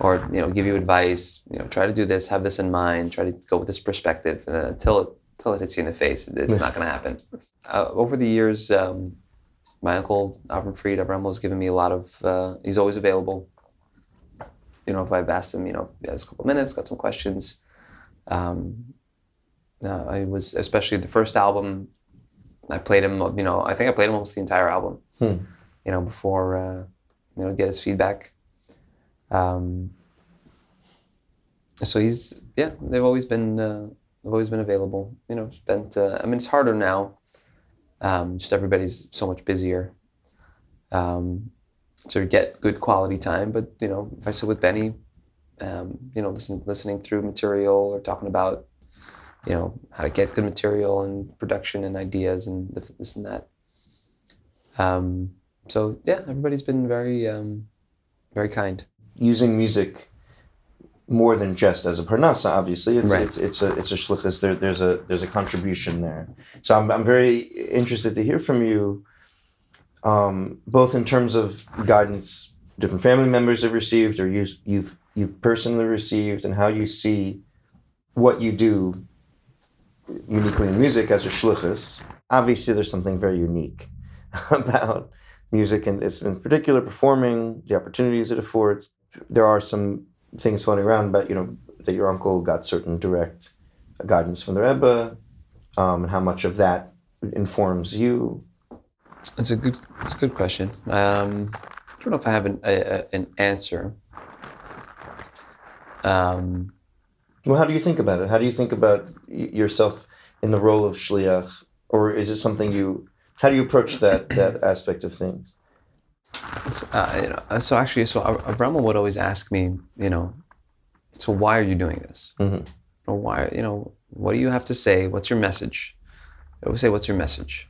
Speaker 3: or, you know, give you advice, you know, try to do this, have this in mind, try to go with this perspective. And then until it, until it hits you in the face, it's not going to happen. Uh, over the years, um, my uncle, Avram Fried, Avram has given me a lot of, uh, he's always available. You know, if I've asked him, you know, he has a couple minutes, got some questions. Um, uh, I was, especially the first album, I played him, you know, I think I played him almost the entire album,
Speaker 1: Hmm.
Speaker 3: you know, before, uh, you know, get his feedback. Um, so he's, yeah, they've always been, uh, they've always been available. You know, spent. Uh, I mean, it's harder now. Um, just everybody's so much busier. Um, to get good quality time, but you know, if I sit with Benny, um, you know, listen, listening through material or talking about, you know, how to get good material and production and ideas and this and that. Um, so yeah, everybody's been very, um, very kind.
Speaker 1: using music more than just as a parnasa. Obviously, it's
Speaker 3: Right.
Speaker 1: it's it's a it's a shlichus. There, there's a there's a contribution there. So I'm I'm very interested to hear from you, um, both in terms of guidance different family members have received, or you you've you personally received, and how you see what you do uniquely in music as a shlichus. Obviously, there's something very unique about music, and it's in particular performing the opportunities it affords there are some things floating around about you know that your uncle got certain direct guidance from the Rebbe, um, and how much of that informs you.
Speaker 3: It's a good, it's a good question. Um, I don't know if I have an, a, a, an answer. Um,
Speaker 1: Well, how do you think about it? How do you think about y- yourself in the role of shliach, or is it something you? How do you approach that that aspect of things?
Speaker 3: It's, uh, you know, so actually, so Av- Avrama would always ask me, you know, so why are you doing this?
Speaker 1: Mhm.
Speaker 3: Or why, you know, what do you have to say? What's your message? I would say, what's your message?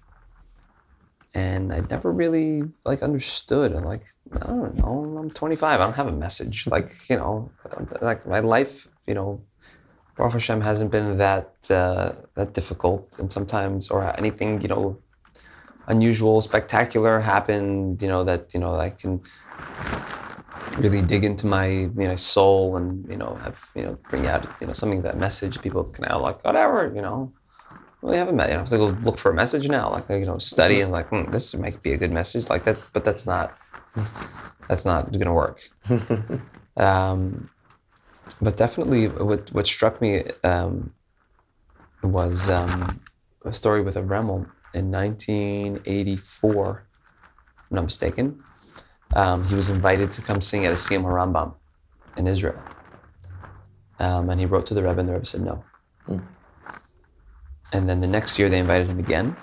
Speaker 3: And I never really like understood. I'm like, I don't know. I'm 25. I don't have a message. Like, you know, like my life, you know, Baruch Hashem hasn't been that uh, that difficult. And sometimes, or anything, you know, unusual, spectacular happened. You know that you know I can really dig into my you know soul and you know have you know bring out you know something that message people can now like whatever you know well, you have a me- you know, have to go look for a message now like you know study and like hmm, this might be a good message like that but that's not that's not going to work. um, but definitely, what what struck me um, was um, a story with Avremel in 1984. If I'm not mistaken. Um, he was invited to come sing at a Siyum Harambam in Israel. Um, and he wrote to the Rebbe, and the Rebbe said no.
Speaker 1: Mm.
Speaker 3: And then the next year they invited him again,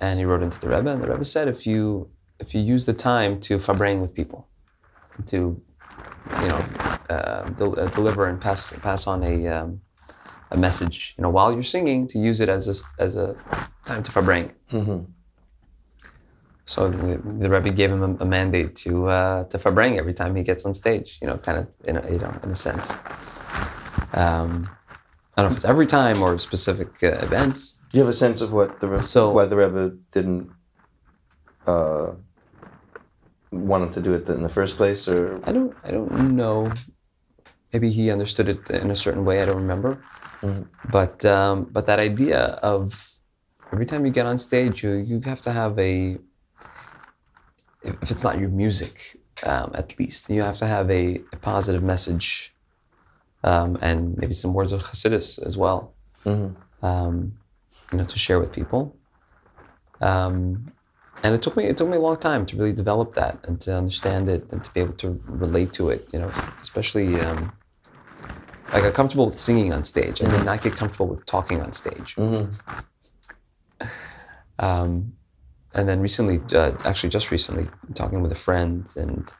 Speaker 3: and he wrote into the Rebbe, and the Rebbe said, if you if you use the time to farbring with people, to you know uh, del- uh, deliver and pass pass on a um, a message, you know, while you're singing, to use it as a as a time to farbring.
Speaker 1: Mhm.
Speaker 3: So the, Rebbe gave him a, a mandate to uh, to farbring every time he gets on stage. You know, kind of in a, you know in a sense. Um, I don't know if it's every time or specific uh, events.
Speaker 1: Do you have a sense of what the Rebbe,
Speaker 3: So-
Speaker 1: why the Rebbe didn't uh, want him to do it in the first place, or
Speaker 3: I don't I don't know. Maybe he understood it in a certain way. I don't remember.
Speaker 1: Mhm.
Speaker 3: But um, but that idea of every time you get on stage, you you have to have a if it's not your music, um, at least you have to have a, a positive message, um, and maybe some words of Hasidus as well.
Speaker 1: Mhm.
Speaker 3: um, you know, to share with people. Um, and it took me it took me a long time to really develop that and to understand it and to be able to relate to it. You know, especially um, I got comfortable with singing on stage. I did not get comfortable with talking on stage.
Speaker 1: Mhm.
Speaker 3: Um, and then recently, uh, actually just recently, talking with a friend, and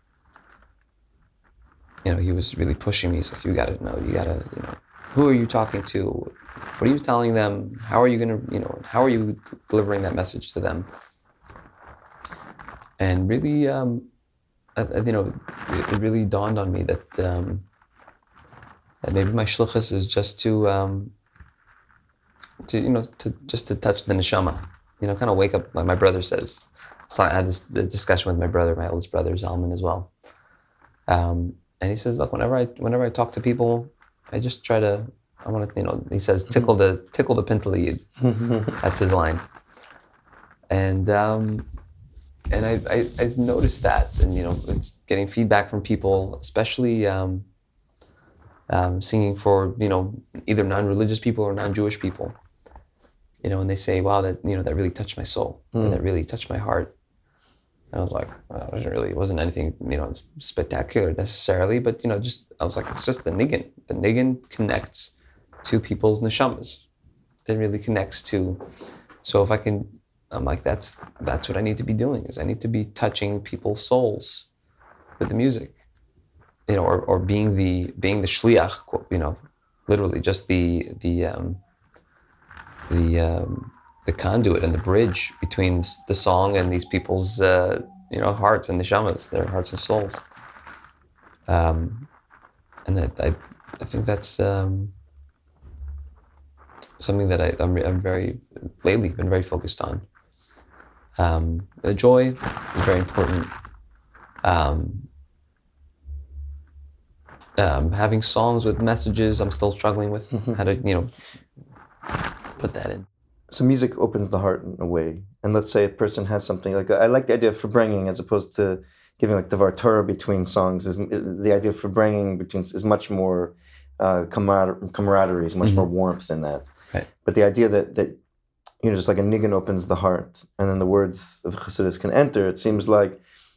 Speaker 3: you know, he was really pushing me. He's like, "You got to know. You got to, you know, who are you talking to? What are you telling them? How are you gonna, you know, how are you delivering that message to them?" And really, um, I, you know, it, it really dawned on me that um, that maybe my shluchus is just to, um, to you know, to just to touch the neshama you know, kind of wake up, like my brother says. So I had this discussion with my brother, my oldest brother, Zalman, as well. Um, and he says, look, whenever I whenever I talk to people, I just try to, I want to, you know, he says, tickle the tickle the pintele Yid. That's his line. And um, and I, I I've noticed that, and you know, it's getting feedback from people, especially um, um, singing for you know either non-religious people or non-Jewish people you know, and they say, "Wow, that you know that really touched my soul,
Speaker 1: Mm.
Speaker 3: that really touched my heart." And I was like, well, it wasn't really, it wasn't anything, you know, spectacular necessarily, but you know, just I was like, it's just the niggin. The niggin connects to people's neshamas. It really connects to. So if I can, I'm like, that's that's what I need to be doing. Is I need to be touching people's souls with the music, you know, or, or being the being the shliach, you know, literally just the the um, the um, the conduit and the bridge between the song and these people's uh, you know hearts and neshamas, their hearts and souls. Um, and I, I, I think that's um, something that I, I'm, I'm very lately been very focused on. Um, the joy is very important. Um, um, having songs with messages, I'm still struggling with how to you know put that in.
Speaker 1: So music opens the heart in a way. And let's say a person has something like I like the idea of bringing as opposed to giving like the vartura between songs. Is the idea of bringing between is much more uh, camar- camaraderie, is much
Speaker 3: Mhm.
Speaker 1: more warmth in that.
Speaker 3: Right.
Speaker 1: But the idea that that you know just like a niggin opens the heart, and then the words of Chassidus can enter. It seems like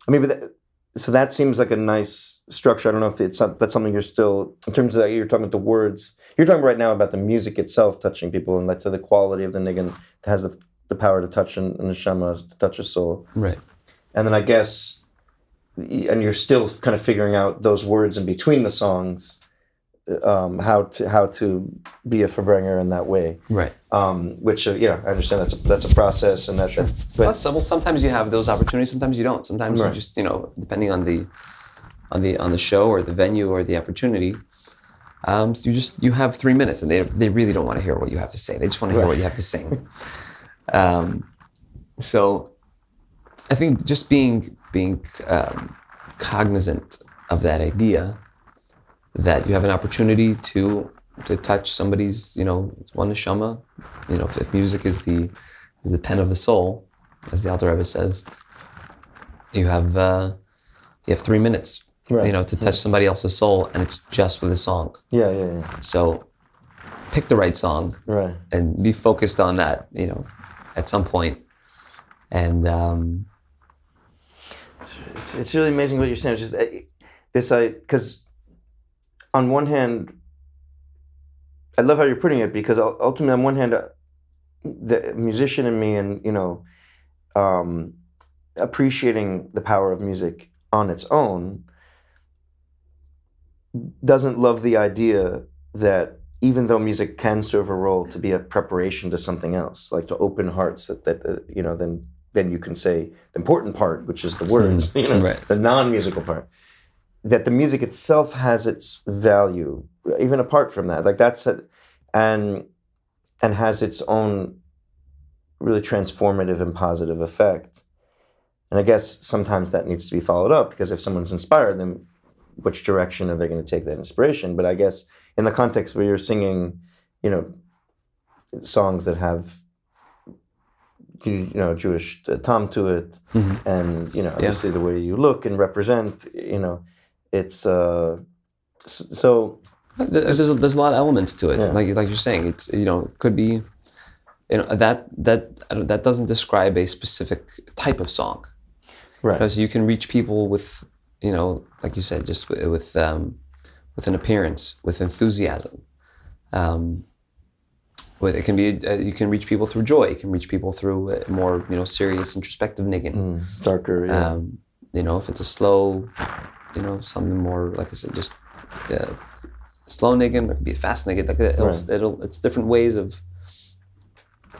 Speaker 1: I mean, but that, so that seems like a nice structure. I don't know if it's that's something you're still in terms of that you're talking about the words. You're talking right now about the music itself touching people, and let's say the quality of the niggin that has the, the power to touch an, an neshama, to touch a soul.
Speaker 3: Right.
Speaker 1: And then I guess, and you're still kind of figuring out those words in between the songs, um, how to how to be a farbrenger in that way.
Speaker 3: Right.
Speaker 1: Um, which uh, yeah, I understand that's a that's a process, and that, that but
Speaker 3: Plus, well, sometimes you have those opportunities. Sometimes you don't. Sometimes
Speaker 1: Right.
Speaker 3: you just, you know, depending on the, on the on the show or the venue or the opportunity, um, so you just you have three minutes, and they they really don't want to hear what you have to say. They just want to hear
Speaker 1: Right.
Speaker 3: what you have to sing. um, so, I think just being being um, cognizant of that idea that you have an opportunity to to touch somebody's, you know, one neshama. You know, if, if music is the is the pen of the soul, as the Alter Rebbe says, you have uh, you have three minutes,
Speaker 1: Right.
Speaker 3: you know, to touch somebody else's soul, and it's just with a song.
Speaker 1: Yeah, yeah, yeah.
Speaker 3: So pick the right song
Speaker 1: Right.
Speaker 3: and be focused on that, you know, at some point. And um,
Speaker 1: It's, it's really amazing what you're saying. It's just this, I because on one hand, I love how you're putting it because ultimately, on one hand, uh, the musician in me, and you know, um, appreciating the power of music on its own, doesn't love the idea that even though music can serve a role to be a preparation to something else, like to open hearts, that that uh, you know, then then you can say the important part, which is the words, you know,
Speaker 3: Right.
Speaker 1: the non-musical part. That the music itself has its value, even apart from that. Like that's a, and and has its own really transformative and positive effect. And I guess sometimes that needs to be followed up because if someone's inspired, then which direction are they going to take that inspiration? But I guess in the context where you're singing, you know, songs that have you know Jewish uh, taam to it,
Speaker 3: Mhm.
Speaker 1: and you know obviously the way you look and represent, you know, it's uh, so
Speaker 3: there's a, there's a lot of elements to it.
Speaker 1: Yeah.
Speaker 3: Like like you're saying, it's you know it could be, you know that that that doesn't describe a specific type of song.
Speaker 1: right,
Speaker 3: because you can reach people with you know like you said just with with, um, with an appearance with enthusiasm um, with it can be uh, you can reach people through joy you can reach people through a more you know serious introspective niggin
Speaker 1: Mm, darker, yeah,
Speaker 3: um, you know if it's a slow you know something more like i said just uh, slow niggin or it could be a fast niggin like it'll,
Speaker 1: Right.
Speaker 3: it'll it's different ways of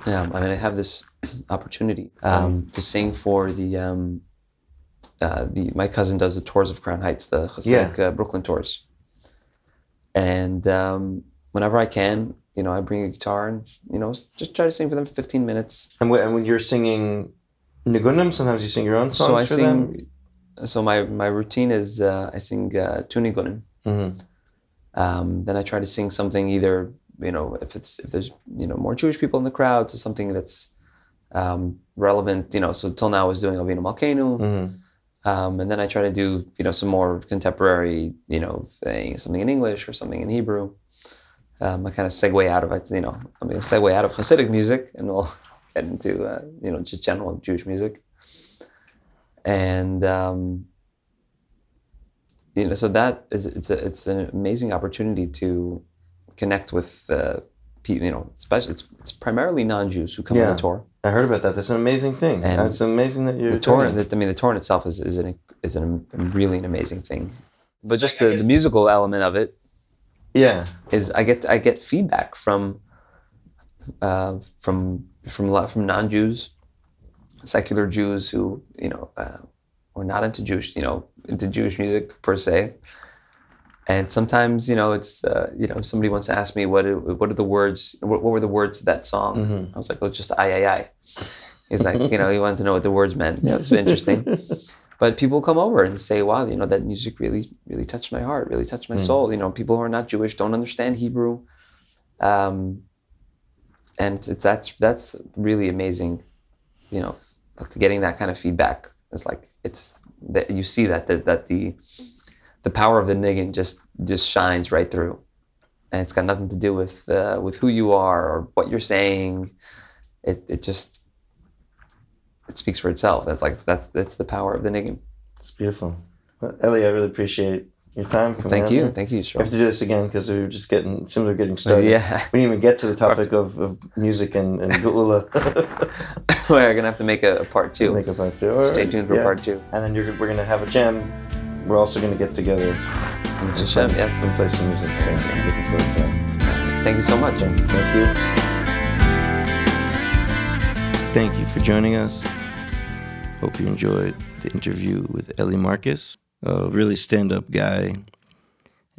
Speaker 3: um, i mean i have this opportunity um, to sing for the um, uh, the my cousin does the tours of crown heights the Hasidic, uh, brooklyn tours and um, whenever i can you know i bring a guitar and you know just try to sing for them for 15 minutes
Speaker 1: and, when, and when you're singing nigunim, sometimes you sing your own songs
Speaker 3: so I
Speaker 1: for
Speaker 3: sing.
Speaker 1: them.
Speaker 3: So my my routine is uh, I sing uh.
Speaker 1: Mhm.
Speaker 3: Um, then I try to sing something either you know if it's if there's you know more Jewish people in the crowd, so something that's um, relevant. You know, so till now I was doing Avinu Malkeinu,
Speaker 1: Mhm.
Speaker 3: um, and then I try to do you know some more contemporary you know thing, something in English or something in Hebrew. Um, I kind of segue out of it. You know, going to segue out of Hasidic music, and we'll get into uh, you know just general Jewish music and um, you know so that is it's a, it's an amazing opportunity to connect with uh, people you know especially it's, it's primarily non-jews who come on the tour.
Speaker 1: I heard about that. That's an amazing thing.
Speaker 3: And
Speaker 1: It's amazing that you're
Speaker 3: the tour
Speaker 1: doing
Speaker 3: the, i mean the tour in itself is, is an is an, really an amazing thing. But just the, the musical element of it
Speaker 1: Yeah,
Speaker 3: is I get I get feedback from uh, from from a lot from non-Jews, secular Jews who you know uh, were not into Jewish you know into Jewish music per se, and sometimes you know it's uh, you know somebody wants to ask me what what are the words what, what were the words to that song?
Speaker 1: Mhm.
Speaker 3: I was like oh just I I I. He's like you know he wanted to know what the words meant. It was interesting. But people come over and say, "Wow, you know that music really, really touched my heart, really touched my
Speaker 1: Mm.
Speaker 3: soul." You know, people who are not Jewish don't understand Hebrew, um, and it's, that's that's really amazing. You know, getting that kind of feedback is like it's that you see that that, that the the power of the niggin just just shines right through, and it's got nothing to do with uh, with who you are or what you're saying. It it just it speaks for itself. That's like that's that's the power of the niggin.
Speaker 1: it's beautiful. Well, Eli, I really appreciate your time. coming
Speaker 3: Thank you,
Speaker 1: here.
Speaker 3: thank you,
Speaker 1: We have to do this again because we are just getting, seems we're getting started.
Speaker 3: Yeah,
Speaker 1: We didn't even get to the topic of, of music and, and Geula.
Speaker 3: we're gonna have to make a, a part two.
Speaker 1: Make a part two. All
Speaker 3: Stay
Speaker 1: right,
Speaker 3: tuned for
Speaker 1: yeah.
Speaker 3: part two.
Speaker 1: And then you're, we're going to have a jam. We're also going to get together
Speaker 3: Which is Hashem, yes.
Speaker 1: and play some music. So I'm looking forward to that.
Speaker 3: Thank you so much.
Speaker 1: Okay, Thank you. Thank you for joining us. Hope you enjoyed the interview with Eli Marcus, a really stand-up guy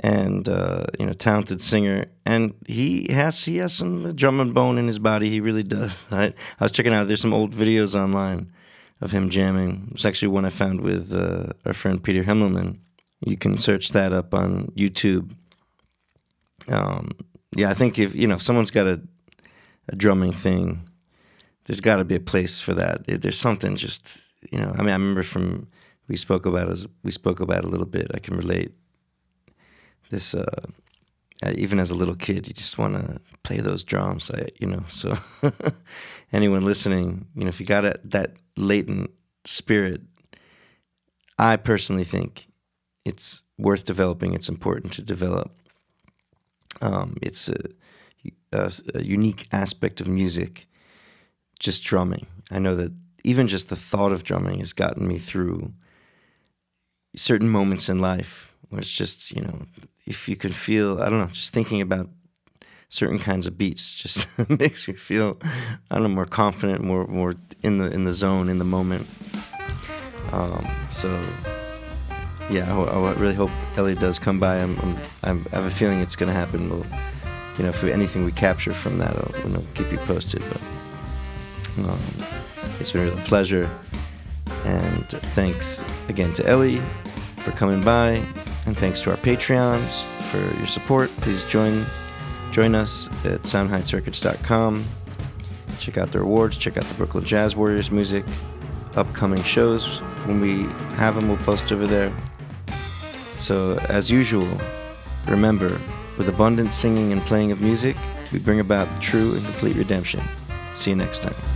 Speaker 1: and uh, you know talented singer. And he has he has some drum and bone in his body. He really does. I, I was checking out. There's some old videos online of him jamming. It's actually one I found with uh, our friend Peter Himmelman. You can search that up on YouTube. Um, yeah, I think if you know if someone's got a a drumming thing, there's got to be a place for that. There's something just you know. I mean, I remember from we spoke about as we spoke about a little bit. I can relate. This uh, uh, even as a little kid, you just want to play those drums. I, you know, so anyone listening, you know, if you got a, that latent spirit, I personally think it's worth developing. It's important to develop. Um, it's a, a, a unique aspect of music, just drumming. I know that even just the thought of drumming has gotten me through certain moments in life where it's just, you know, if you can feel, I don't know, just thinking about certain kinds of beats just makes you feel, I don't know, more confident, more more in the in the zone, in the moment. Um, so, yeah, I, I, really hope Eli does come by. I'm, I'm, I'm, i have a feeling it's going to happen. We'll, you know, if we, anything we capture from that, I'll, I'll keep you posted. But um, it's been a real pleasure. And thanks again to Eli for coming by. And thanks to our Patreons for your support. Please join join us at soundheitsrecords.com. Check out the rewards, check out the Brooklyn Jazz Warriors music, upcoming shows. When we have them, we'll post over there. So, as usual, remember, with abundant singing and playing of music, we bring about the true and complete redemption. See you next time.